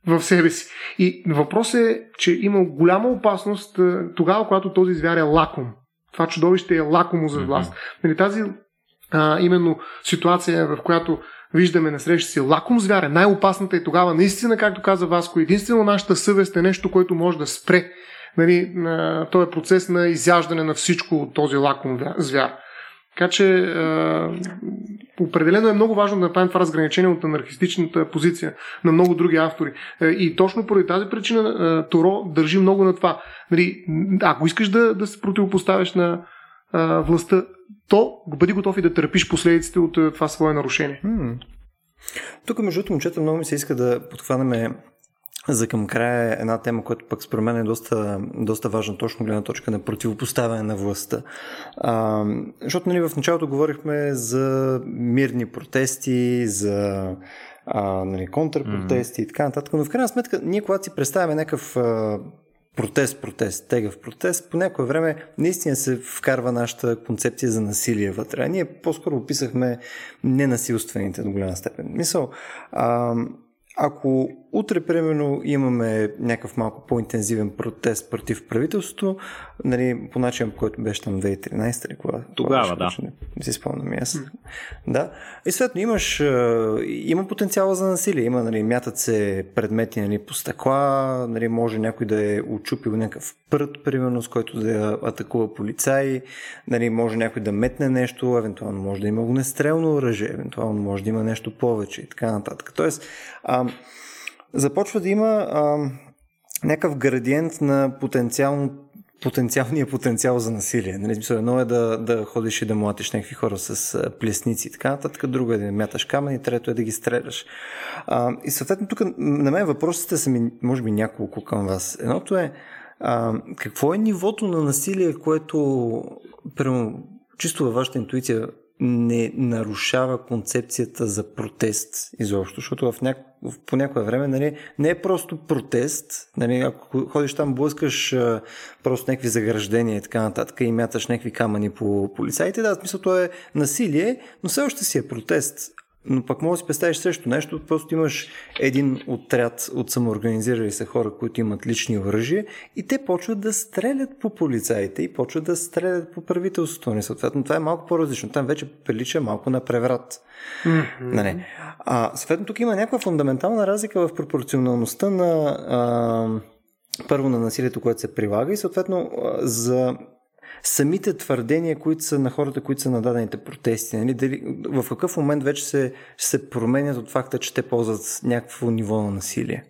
в себе си. И въпросът е, че има голяма опасност тогава, когато този звяр е лаком. Това чудовище е лакомо за власт. Нали, тази а, именно ситуация, в която виждаме на среща си лаком звяр, е най-опасната и тогава наистина, както каза Васко, единствено нашата съвест е нещо, което може да спре нали, на този процес на изяждане на всичко от този лаком звяр. Така че е, определено е много важно да направим това разграничение от анархистичната позиция на много други автори. Е, и точно поради тази причина е, Торо държи много на това. Нали, ако искаш да, да се противопоставяш на а, властта, то бъди готов и да търпиш последиците от това свое нарушение.
Hmm. Тук, между другото, момчета, много ми се иска да подхванеме за към края една тема, която пък според мен е доста, доста важна, точно гледна точка на противопоставяне на властта. А, защото нали, в началото говорихме за мирни протести, за а, нали, контрпротести mm-hmm. и така нататък, но в крайна сметка ние когато си представяме някакъв а, протест, протест, тегъв протест, по някое време наистина се вкарва нашата концепция за насилие вътре. А ние по-скоро описахме ненасилствените до голяма степен. Мисъл, а, ако утре, примерно, имаме някакъв малко по-интензивен протест против правителството, нали, по начин, по който беше там 2013 или кога?
Тогава, да.
Не, не си спомням аз. Mm. Да. И съответно имаш, има потенциала за насилие. Има, нали, мятат се предмети нали, по стъкла, нали, може някой да е очупил някакъв прът, примерно, с който да атакува полицаи, нали, може някой да метне нещо, евентуално може да има огнестрелно оръжие, евентуално може да има нещо повече и така нататък. Тоест, а, започва да има а, някакъв градиент на потенциално потенциалния потенциал за насилие. Нали, смисъл, едно е да, да ходиш и да младиш някакви хора с плесници и така нататък, друго е да мяташ камъни, трето е да ги стреляш. А, и съответно тук на мен въпросите са ми, може би, няколко към вас. Едното е, а, какво е нивото на насилие, което, прямо, чисто във вашата интуиция, не нарушава концепцията за протест изобщо, защото в няк... по някое време нали, не е просто протест. Нали, ако ходиш там, блъскаш а, просто някакви заграждения и така нататък и мяташ някакви камъни по полицаите, да, в смисъл то е насилие, но все още си е протест. Но пък може да си представиш също нещо, просто имаш един отряд от самоорганизирали се хора, които имат лични оръжия и те почват да стрелят по полицаите и почват да стрелят по правителството. Не, съответно, това е малко по-различно. Там вече прилича малко на преврат. Mm-hmm. Нали? А, съответно, тук има някаква фундаментална разлика в пропорционалността на а, първо на насилието, което се прилага и съответно за самите твърдения, които са на хората, които са на дадените протести. Нали? Дали, в какъв момент вече се, се променят от факта, че те ползват някакво ниво на насилие?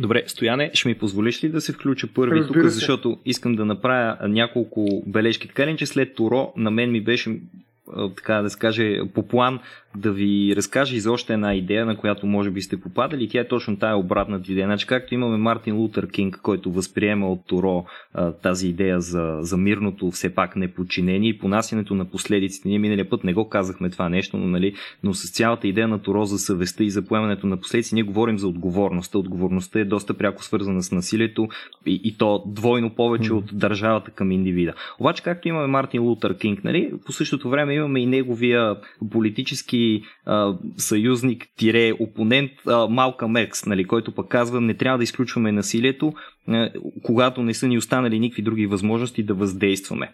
Добре, Стояне, ще ми позволиш ли да се включа първи тук, защото искам да направя няколко бележки. Така ли, че след Торо на мен ми беше така да се каже, по план да ви разкажа и за още една идея, на която може би сте попадали. Тя е точно тая обратната идея. Значи, както имаме Мартин Лутър Кинг, който възприема от Торо тази идея за, за мирното все пак неподчинение и понасянето на последиците. Ние миналия път не го казахме това нещо, но, нали, но с цялата идея на Торо за съвестта и за поемането на последици, ние говорим за отговорността. Отговорността е доста пряко свързана с насилието и, и то двойно повече от държавата към индивида. Обаче, както имаме Мартин Лутър Кинг, нали, по същото време имаме и неговия политически а, съюзник, тире, опонент Малка Мекс, нали, който пък казва не трябва да изключваме насилието, а, когато не са ни останали никакви други възможности да въздействаме.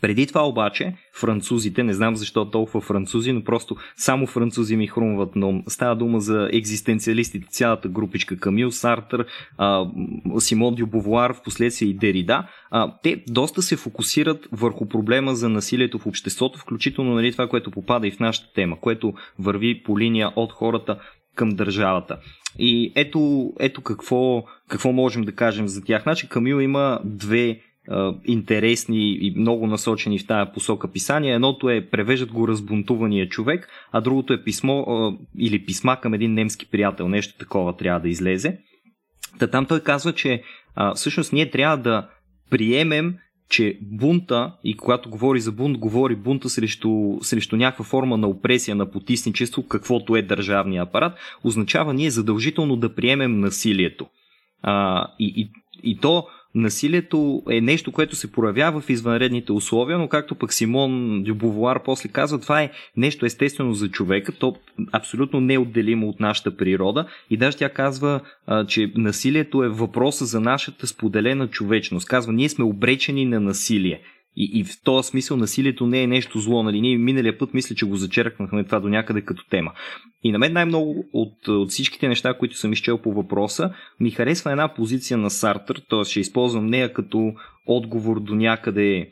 Преди това обаче, французите, не знам защо толкова французи, но просто само французи ми хрумват, но става дума за екзистенциалистите, цялата групичка Камил Сартър, Симон Дюбовуар, в последствие и Дерида. А, те доста се фокусират върху проблема за насилието в обществото, включително нали, това, което попада и в нашата тема, което върви по линия от хората към държавата. И ето, ето какво, какво можем да кажем за тях. Значи Камил има две интересни и много насочени в тая посока писания. Едното е Превеждат го разбунтувания човек, а другото е писмо или писма към един немски приятел. Нещо такова трябва да излезе. Та там той казва, че всъщност ние трябва да приемем, че бунта, и когато говори за бунт, говори бунта срещу, срещу някаква форма на опресия, на потисничество, каквото е държавния апарат, означава ние задължително да приемем насилието. А, и, и, и то насилието е нещо, което се проявява в извънредните условия, но както пък Симон Дюбовуар после казва, това е нещо естествено за човека, то абсолютно неотделимо от нашата природа и даже тя казва, че насилието е въпроса за нашата споделена човечност. Казва, ние сме обречени на насилие. И, и в този смисъл насилието не е нещо зло. Нали? Ние миналия път мисля, че го зачеркнахме това до някъде като тема. И на мен най-много от, от всичките неща, които съм изчел по въпроса, ми харесва една позиция на Сартър, т.е. ще използвам нея като отговор до някъде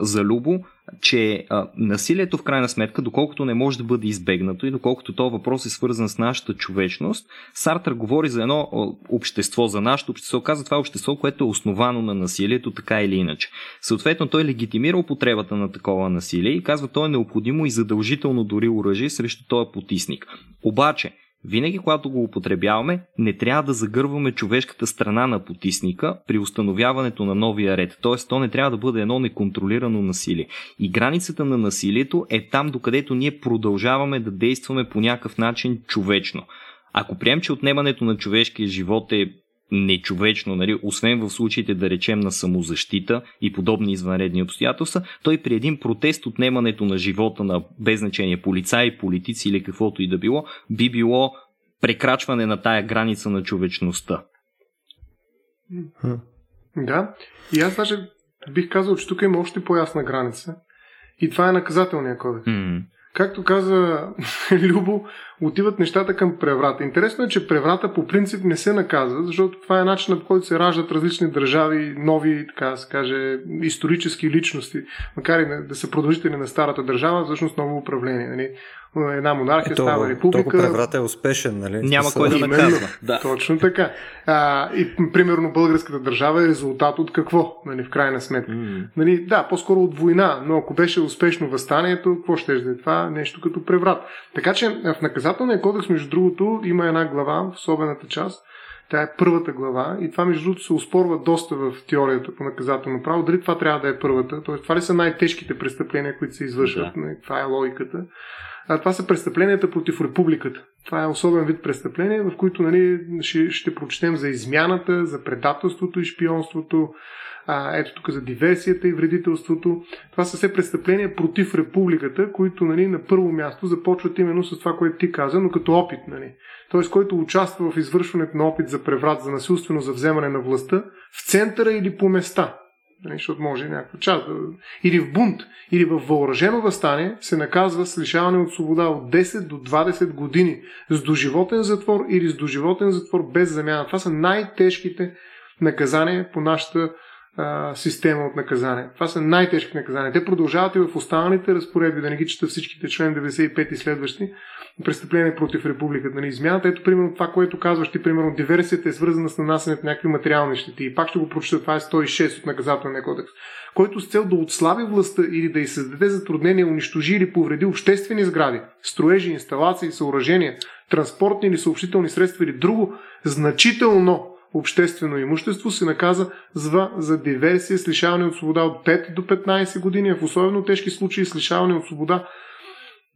за Любо, че а, насилието в крайна сметка, доколкото не може да бъде избегнато и доколкото този въпрос е свързан с нашата човечност, Сартър говори за едно общество, за нашето общество. Каза това е общество, което е основано на насилието, така или иначе. Съответно, той легитимира употребата на такова насилие и казва, то е необходимо и задължително дори оръжие срещу този потисник. Обаче, винаги, когато го употребяваме, не трябва да загърваме човешката страна на потисника при установяването на новия ред. Т.е. то не трябва да бъде едно неконтролирано насилие. И границата на насилието е там, докъдето ние продължаваме да действаме по някакъв начин човечно. Ако прием, че отнемането на човешкия живот е нечовечно, нали, освен в случаите да речем на самозащита и подобни извънредни обстоятелства, той при един протест отнемането на живота на без значение полицаи, политици или каквото и да било, би било прекрачване на тая граница на човечността.
Да. И аз даже бих казал, че тук има още по-ясна граница. И това е наказателния кодекс.
Mm.
Както каза Любо, отиват нещата към преврата. Интересно е, че преврата по принцип не се наказва, защото това е начинът по който се раждат различни държави, нови, така да се каже, исторически личности, макар и да са продължители на старата държава, всъщност ново управление. Нали? Една монархия
Ето,
става република.
Толкова преврата е успешен, нали?
Няма кой да наказва. Да.
Точно така. А, и примерно българската държава е резултат от какво, нали, в крайна сметка.
Mm.
Нали, да, по-скоро от война, но ако беше успешно възстанието, какво ще е това? Нещо като преврат. Така че в наказателния кодекс, между другото, има една глава в особената част, Тя е първата глава и това, между другото, се успорва доста в теорията по наказателно право. Дали това трябва да е първата? Тоест, това ли са най-тежките престъпления, които се извършват? Да. Това е логиката. А това са престъпленията против републиката. Това е особен вид престъпление, в които нали, ще, ще прочетем за измяната, за предателството и шпионството, а, ето тук за диверсията и вредителството. Това са все престъпления против републиката, които нали, на първо място започват именно с това, което ти каза, но като опит. Нали. Т.е. който участва в извършването на опит за преврат, за насилствено за вземане на властта в центъра или по места. Нали, защото може някаква част. Или в бунт, или в въоръжено възстание се наказва с лишаване от свобода от 10 до 20 години с доживотен затвор или с доживотен затвор без замяна. Това са най-тежките наказания по нашата система от наказания. Това са най-тежки наказания. Те продължават и в останалите разпоредби, да не ги чета всичките член 95 и следващи, престъпления против републиката. Нали, измяната, ето примерно това, което казваш ти, примерно диверсията е свързана с нанасянето на някакви материални щети. И пак ще го прочета, това е 106 от наказателния кодекс, който с цел да отслаби властта или да й създаде затруднение, унищожи или повреди обществени сгради, строежи, инсталации, съоръжения, транспортни или съобщителни средства или друго значително обществено имущество се наказа за, за диверсия с лишаване от свобода от 5 до 15 години, а в особено тежки случаи с лишаване от свобода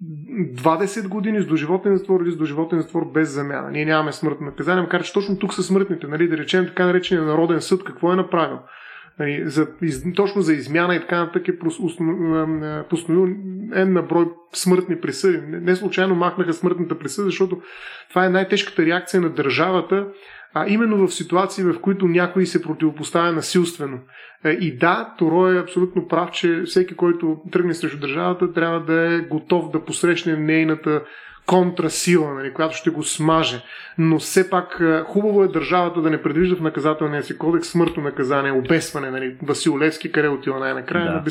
20 години с доживотен затвор или с доживотен затвор без замяна. Ние нямаме смъртно наказание, макар че точно тук са смъртните. Нали, да речем така наречения Народен съд, какво е направил? Нали, за, из, точно за измяна и така нататък е постановил N на брой смъртни присъди. Не, не случайно махнаха смъртната присъда, защото това е най-тежката реакция на държавата а именно в ситуации, в които някой се противопоставя насилствено. Е, и да, Торо е абсолютно прав, че всеки, който тръгне срещу държавата, трябва да е готов да посрещне нейната контрасила, нали, която ще го смаже. Но все пак е, хубаво е държавата да не предвижда в наказателния си кодекс смъртно наказание, обесване. Нали. Васил Левски къде отива най-накрая да. на.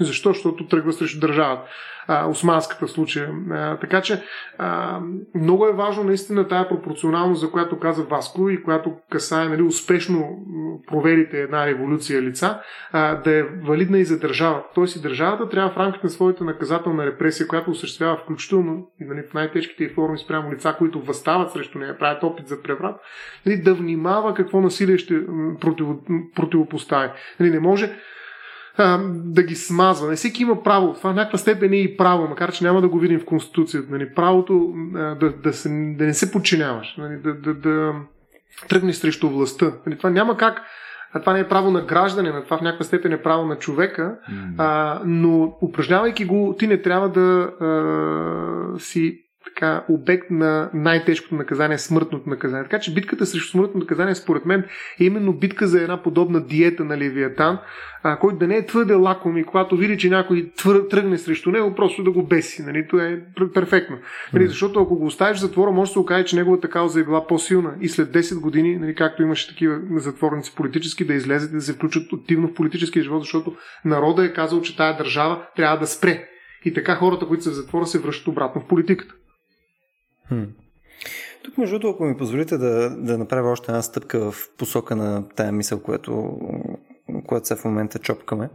Защо? Защото тръгва срещу държавата османската случая. А, така че а, много е важно наистина тая пропорционалност, за която каза Васко и която касае нали, успешно проверите една революция лица, а, да е валидна и за държавата. Тоест и държавата трябва в рамките на своята наказателна репресия, която осъществява включително и нали, в най-тежките форми спрямо лица, които възстават срещу нея, правят опит за преврат, нали, да внимава какво насилие ще против, противопостави. Нали, не може а, да ги смазва. Не всеки има право. Това в някаква степен е и право, макар че няма да го видим в Конституцията. Нали, правото а, да, да, се, да не се подчиняваш, нали, да, да, да тръгнеш срещу властта. Нали, това няма как. А това не е право на гражданина, това в някаква степен е право на човека, mm-hmm. а, но упражнявайки го, ти не трябва да а, си така, обект на най-тежкото наказание, смъртното наказание. Така че битката срещу смъртното наказание, според мен, е именно битка за една подобна диета на Левиатан, а, който да не е твърде лаком и когато види, че някой твър, тръгне срещу него, просто да го беси. Нали? Това е перфектно. Нали? Защото ако го оставиш в затвора, може да се окаже, че неговата кауза е била по-силна. И след 10 години, нали, както имаше такива затворници политически, да излезат и да се включат активно в политическия живот, защото народа е казал, че тая държава трябва да спре. И така хората, които са в затвора, се връщат обратно в политиката.
Хм. Тук, между другото, ако ми позволите да, да направя още една стъпка в посока на тая мисъл, която, която се в момента чопкаме,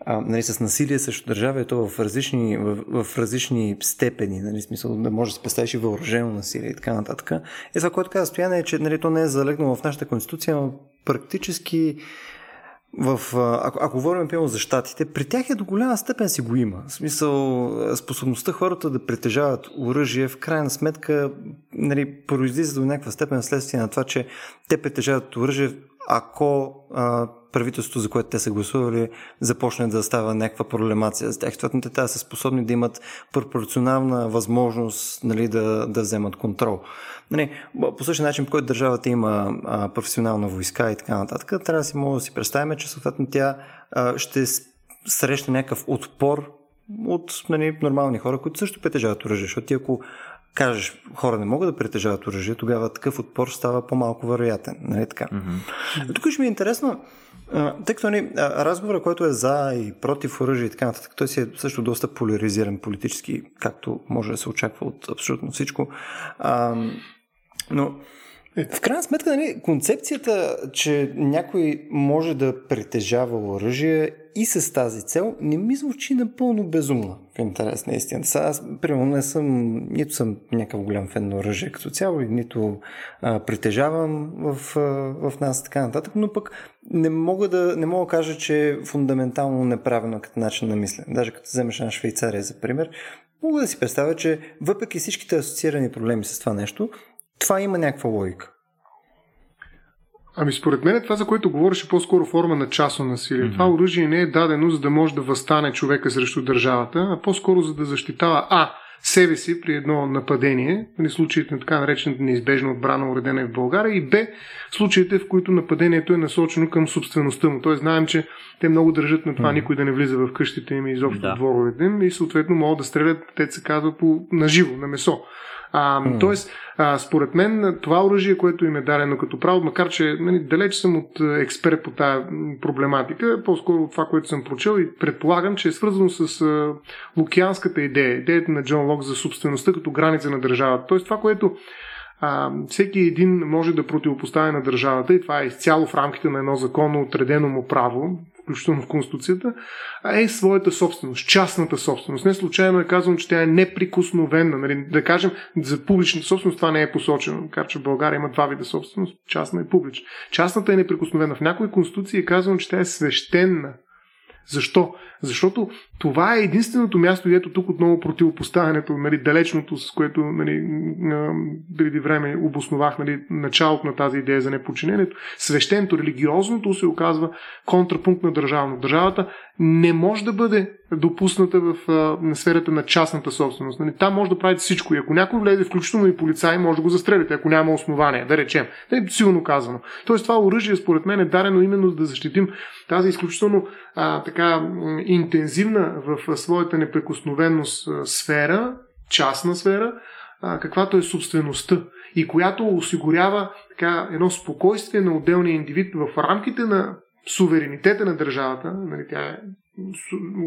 а, нали, с насилие срещу държава, то в различни, в, в различни степени, нали, смисъл да може да се представиш и въоръжено насилие и така нататък. Е, това, което каза Стояне, е, че нали, то не е залегнало в нашата конституция, но практически в, ако, ако говорим пълно за щатите, при тях е до голяма степен си го има. В смисъл, способността хората да притежават оръжие, в крайна сметка, нали, произлиза до някаква степен следствие на това, че те притежават оръжие, ако а, правителството, за което те са гласували, започне да става някаква проблемация за тях. Съответно, те са способни да имат пропорционална възможност нали, да, да вземат контрол. Нали, по същия начин, по който държавата има а, професионална войска и така нататък, трябва да си мога да си представим, че съответно тя а, ще срещне някакъв отпор от нали, нормални хора, които също притежават оръжие. Защото ти ако кажеш, хора не могат да притежават оръжие, тогава такъв отпор става по-малко вероятен. Нали така? Mm-hmm. Тук ще ми е интересно, тъй като нали, разговора, който е за и против оръжие и така нататък, той си е също доста поляризиран политически, както може да се очаква от абсолютно всичко. А, но в крайна сметка, нали, концепцията, че някой може да притежава оръжие и с тази цел, не ми звучи напълно безумно, в интерес на истината. Сега аз, примерно, не съм, нито съм някакъв голям фен на оръжие като цяло, нито а, притежавам в, а, в нас така нататък, но пък не мога да, не мога да кажа, че е фундаментално неправилно като начин на мислене. Даже като вземеш на Швейцария, за пример, мога да си представя, че въпреки всичките асоциирани проблеми с това нещо, това има някаква логика.
Ами според мен това, за което говориш, е по-скоро форма на частно насилие. Mm-hmm. Това оръжие не е дадено, за да може да възстане човека срещу държавата, а по-скоро за да защитава А. себе си при едно нападение, в нали, случаите на така наречената неизбежна отбрана, уредена в България, и Б. случаите, в които нападението е насочено към собствеността му. Тоест знаем, че те много държат на това mm-hmm. никой да не влиза в къщите им и изобщо да. дворовете им и съответно могат да стрелят, те се казва, по, наживо, на месо. А, mm. Тоест, а, според мен, това оръжие, което им е дадено като право, макар че нали, далеч съм от експерт по тази проблематика, по-скоро от това, което съм прочел и предполагам, че е свързано с а, лукианската идея, идеята на Джон Лок за собствеността като граница на държавата. Тоест, това, което а, всеки един може да противопоставя на държавата и това е изцяло в рамките на едно законно отредено му право, включително в Конституцията, а е своята собственост, частната собственост. Не случайно е казано, че тя е неприкосновена. Нали? Да кажем, за публичната собственост това не е посочено, макар че в България има два вида собственост, частна и публична. Частната е неприкосновена. В някои конституции е казано, че тя е свещена. Защо? Защото това е единственото място, ето тук отново противопоставянето, нали, далечното, с което нали, преди време обосновах нали, началото на тази идея за непочинението. Свещеното, религиозното се оказва контрапункт на държавно. Държавата не може да бъде допусната в на сферата на частната собственост. Нали, там може да правите всичко. И ако някой влезе, включително и полицай, може да го застрелите, ако няма основание, да речем. Нали, силно казано. Тоест това оръжие, според мен, е дарено именно за да защитим тази изключително а, така интензивна в своята неприкосновеност сфера, частна сфера, каквато е собствеността и която осигурява така, едно спокойствие на отделния индивид в рамките на суверенитета на държавата, нали, тя е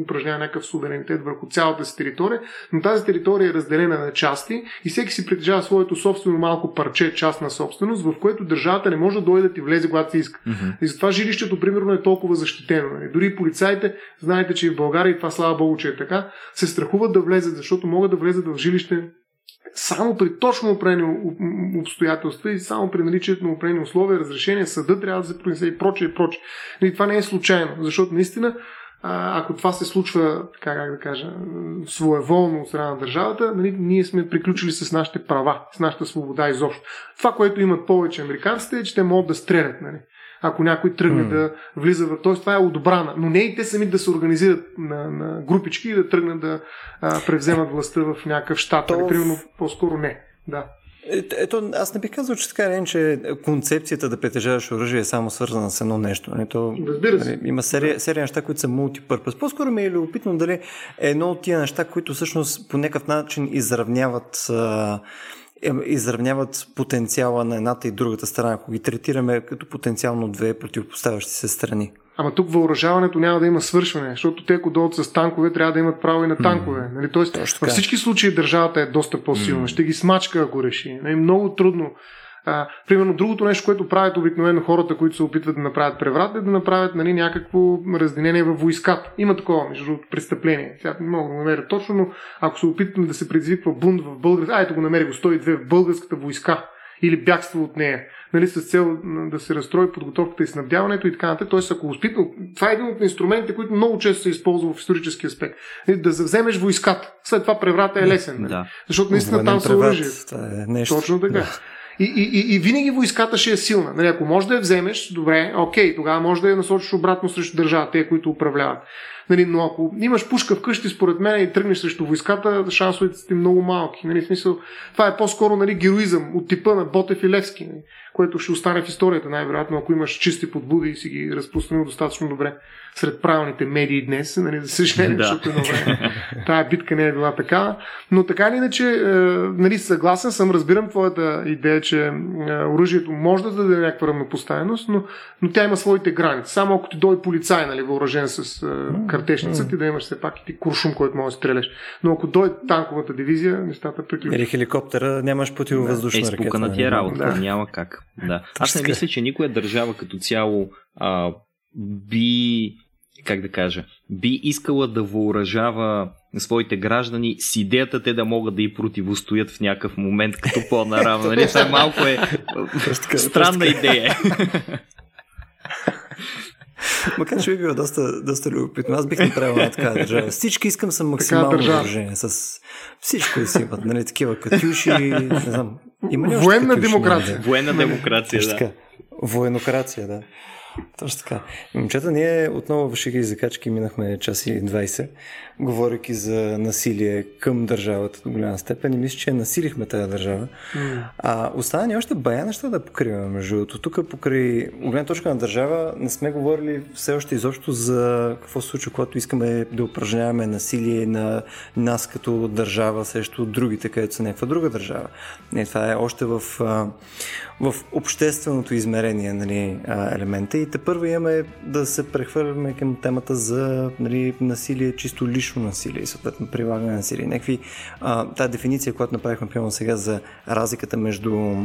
упражнява някакъв суверенитет върху цялата си територия, но тази територия е разделена на части и всеки си притежава своето собствено малко парче, част на собственост, в което държавата не може да дойде да ти влезе, когато си иска. Mm-hmm. И затова жилището, примерно, е толкова защитено. Нали? Дори полицаите, знаете, че и в България, и това слава Богу, че е така, се страхуват да влезат, защото могат да влезат в жилище само при точно определени обстоятелства и само при наличието на определени условия, разрешения, съда трябва да се произнесе и прочее, и прочее. И това не е случайно, защото наистина ако това се случва, така как да кажа, своеволно от страна на държавата, нали, ние сме приключили с нашите права, с нашата свобода изобщо. Това, което имат повече американците е, че те могат да стрелят. Нали ако някой тръгне mm. да влиза в... Тоест това е одобрана. Но не и те сами да се организират на, на групички и да тръгнат да а, превземат властта в някакъв щат. То... Нали? Примерно по-скоро не. Да.
Ето, аз не бих казал, че така не, че концепцията да притежаваш оръжие е само свързана с едно нещо. Ето,
Разбира се.
Нали, има серия, серия неща, които са мултипърпъс. По-скоро ми е любопитно дали е едно от тия неща, които всъщност по някакъв начин изравняват а, е, изравняват потенциала на едната и другата страна, ако ги третираме като потенциално две противопоставящи се страни.
Ама тук въоръжаването няма да има свършване, защото те, ако дойдат с танкове, трябва да имат право и на танкове. Mm. Нали? Тоест, във всички случаи държавата е доста по-силна. Mm. Ще ги смачка, ако реши. Нали? Много трудно а, примерно другото нещо, което правят обикновено хората, които се опитват да направят преврат, е да направят нали, някакво разделение във войската. Има такова, между другото, престъпление. Сега не мога да намеря точно, но ако се опитвам да се предизвиква бунт в българската, ай, го намери го 102 в българската войска или бягство от нея, нали, с цел да се разстрои подготовката и снабдяването и така нататък. Тоест, ако успитно, това е един от инструментите, които много често се използва в исторически аспект. Нали, да завземеш войската. След това преврата е лесен. Нали? Да. Защото наистина там са оръжие.
Е нещо.
Точно така. Да. И, и, и, и винаги войската ще е силна. Нали, ако можеш да я вземеш, добре, окей, тогава може да я насочиш обратно срещу държавата, те, които управляват. Нали, но ако имаш пушка вкъщи, според мен, и тръгнеш срещу войската, шансовете са ти много малки. Нали, смисъл, това е по-скоро нали, героизъм от типа на Ботев и Левски, нали, което ще остане в историята най-вероятно, ако имаш чисти подбуди и си ги разпространил достатъчно добре сред правилните медии днес, нали, за съжаление, да. защото едно време тая битка не е била така. Но така или иначе, е, нали, съгласен съм, разбирам твоята идея, че е, оръжието може да даде някаква равнопоставеност, но, но тя има своите граници. Само ако ти дойде полицай, нали, въоръжен с е, картешница, ти да имаш все пак и ти куршум, който може да стреляш. Но ако дойде танковата дивизия, нещата приключват.
Или хеликоптера, нямаш противовъздушна
да.
ракета.
Е, на тия работа, да. няма как. Да. Аз не мисля, че никоя държава като цяло а, би как да кажа, би искала да въоръжава своите граждани с идеята те да могат да и противостоят в някакъв момент като по-наравно. Нали? Това малко е странна идея.
Макар че би било доста, доста любопитно. Аз бих направил на така държава. Всички искам съм максимално въоръжение. С всичко да си имат, нали, такива катюши, не знам.
Има ли Военна демокрация.
Военна демокрация, да.
Военокрация, да. Точно така. Момчета, ние отново в шиги и закачки минахме час и 20, говоряки за насилие към държавата до голяма степен и мисля, че насилихме тази държава. Mm. А остана ни още бая неща да покриваме, между другото. Тук покрай гледна точка на държава не сме говорили все още изобщо за какво се случва, когато искаме да упражняваме насилие на нас като държава срещу другите, където са някаква друга държава. Не, това е още в, в общественото измерение нали, елемента и те първо имаме да се прехвърляме към темата за нали, насилие, чисто лично насилие и съответно прилагане на насилие. Някакви, а, тази дефиниция, която направихме примерно сега за разликата между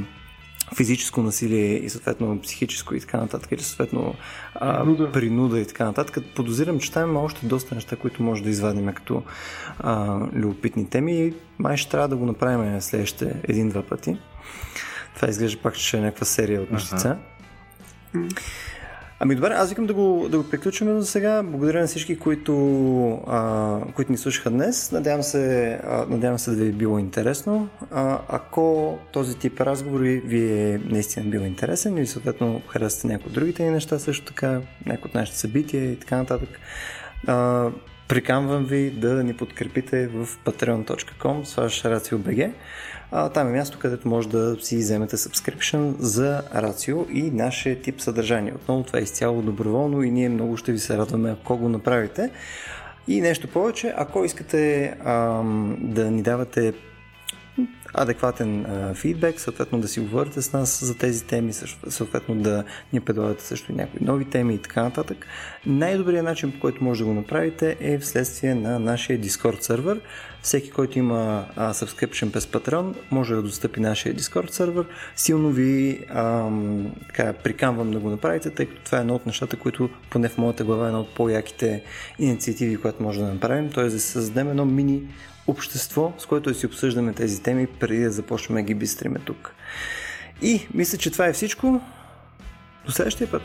физическо насилие и съответно психическо и така нататък, или съответно а, принуда. принуда и така нататък. Подозирам, че там има още доста неща, които може да извадим като а, любопитни теми и май ще трябва да го направим следващите един-два пъти. Това изглежда пак, че е някаква серия от нещица. Uh-huh. Ами добре, аз викам да го, да го приключим за сега. Благодаря на всички, които, а, които ни слушаха днес. Надявам се, а, надявам се да ви е било интересно. А, ако този тип разговори ви е наистина бил интересен или съответно харесате някои от другите ни неща, също така, някои от нашите събития и така нататък, а, приканвам ви да ни подкрепите в patreon.com slash а, там е място, където може да си вземете subscription за Рацио и нашия тип съдържание. Отново това е изцяло доброволно и ние много ще ви се радваме, ако го направите. И нещо повече, ако искате ам, да ни давате адекватен а, фидбек, съответно да си говорите с нас за тези теми, съответно да ни предлагате също и някои нови теми и така нататък. Най-добрият начин, по който може да го направите е вследствие на нашия Discord сервер. Всеки, който има а, subscription през Patreon, може да достъпи нашия Discord сервер. Силно ви ам, така, приканвам да го направите, тъй като това е едно от нещата, които поне в моята глава е едно от по-яките инициативи, които може да направим, т.е. да създадем едно мини общество, с което да си обсъждаме тези теми преди да започваме да ги бистриме тук. И мисля, че това е всичко. До следващия път!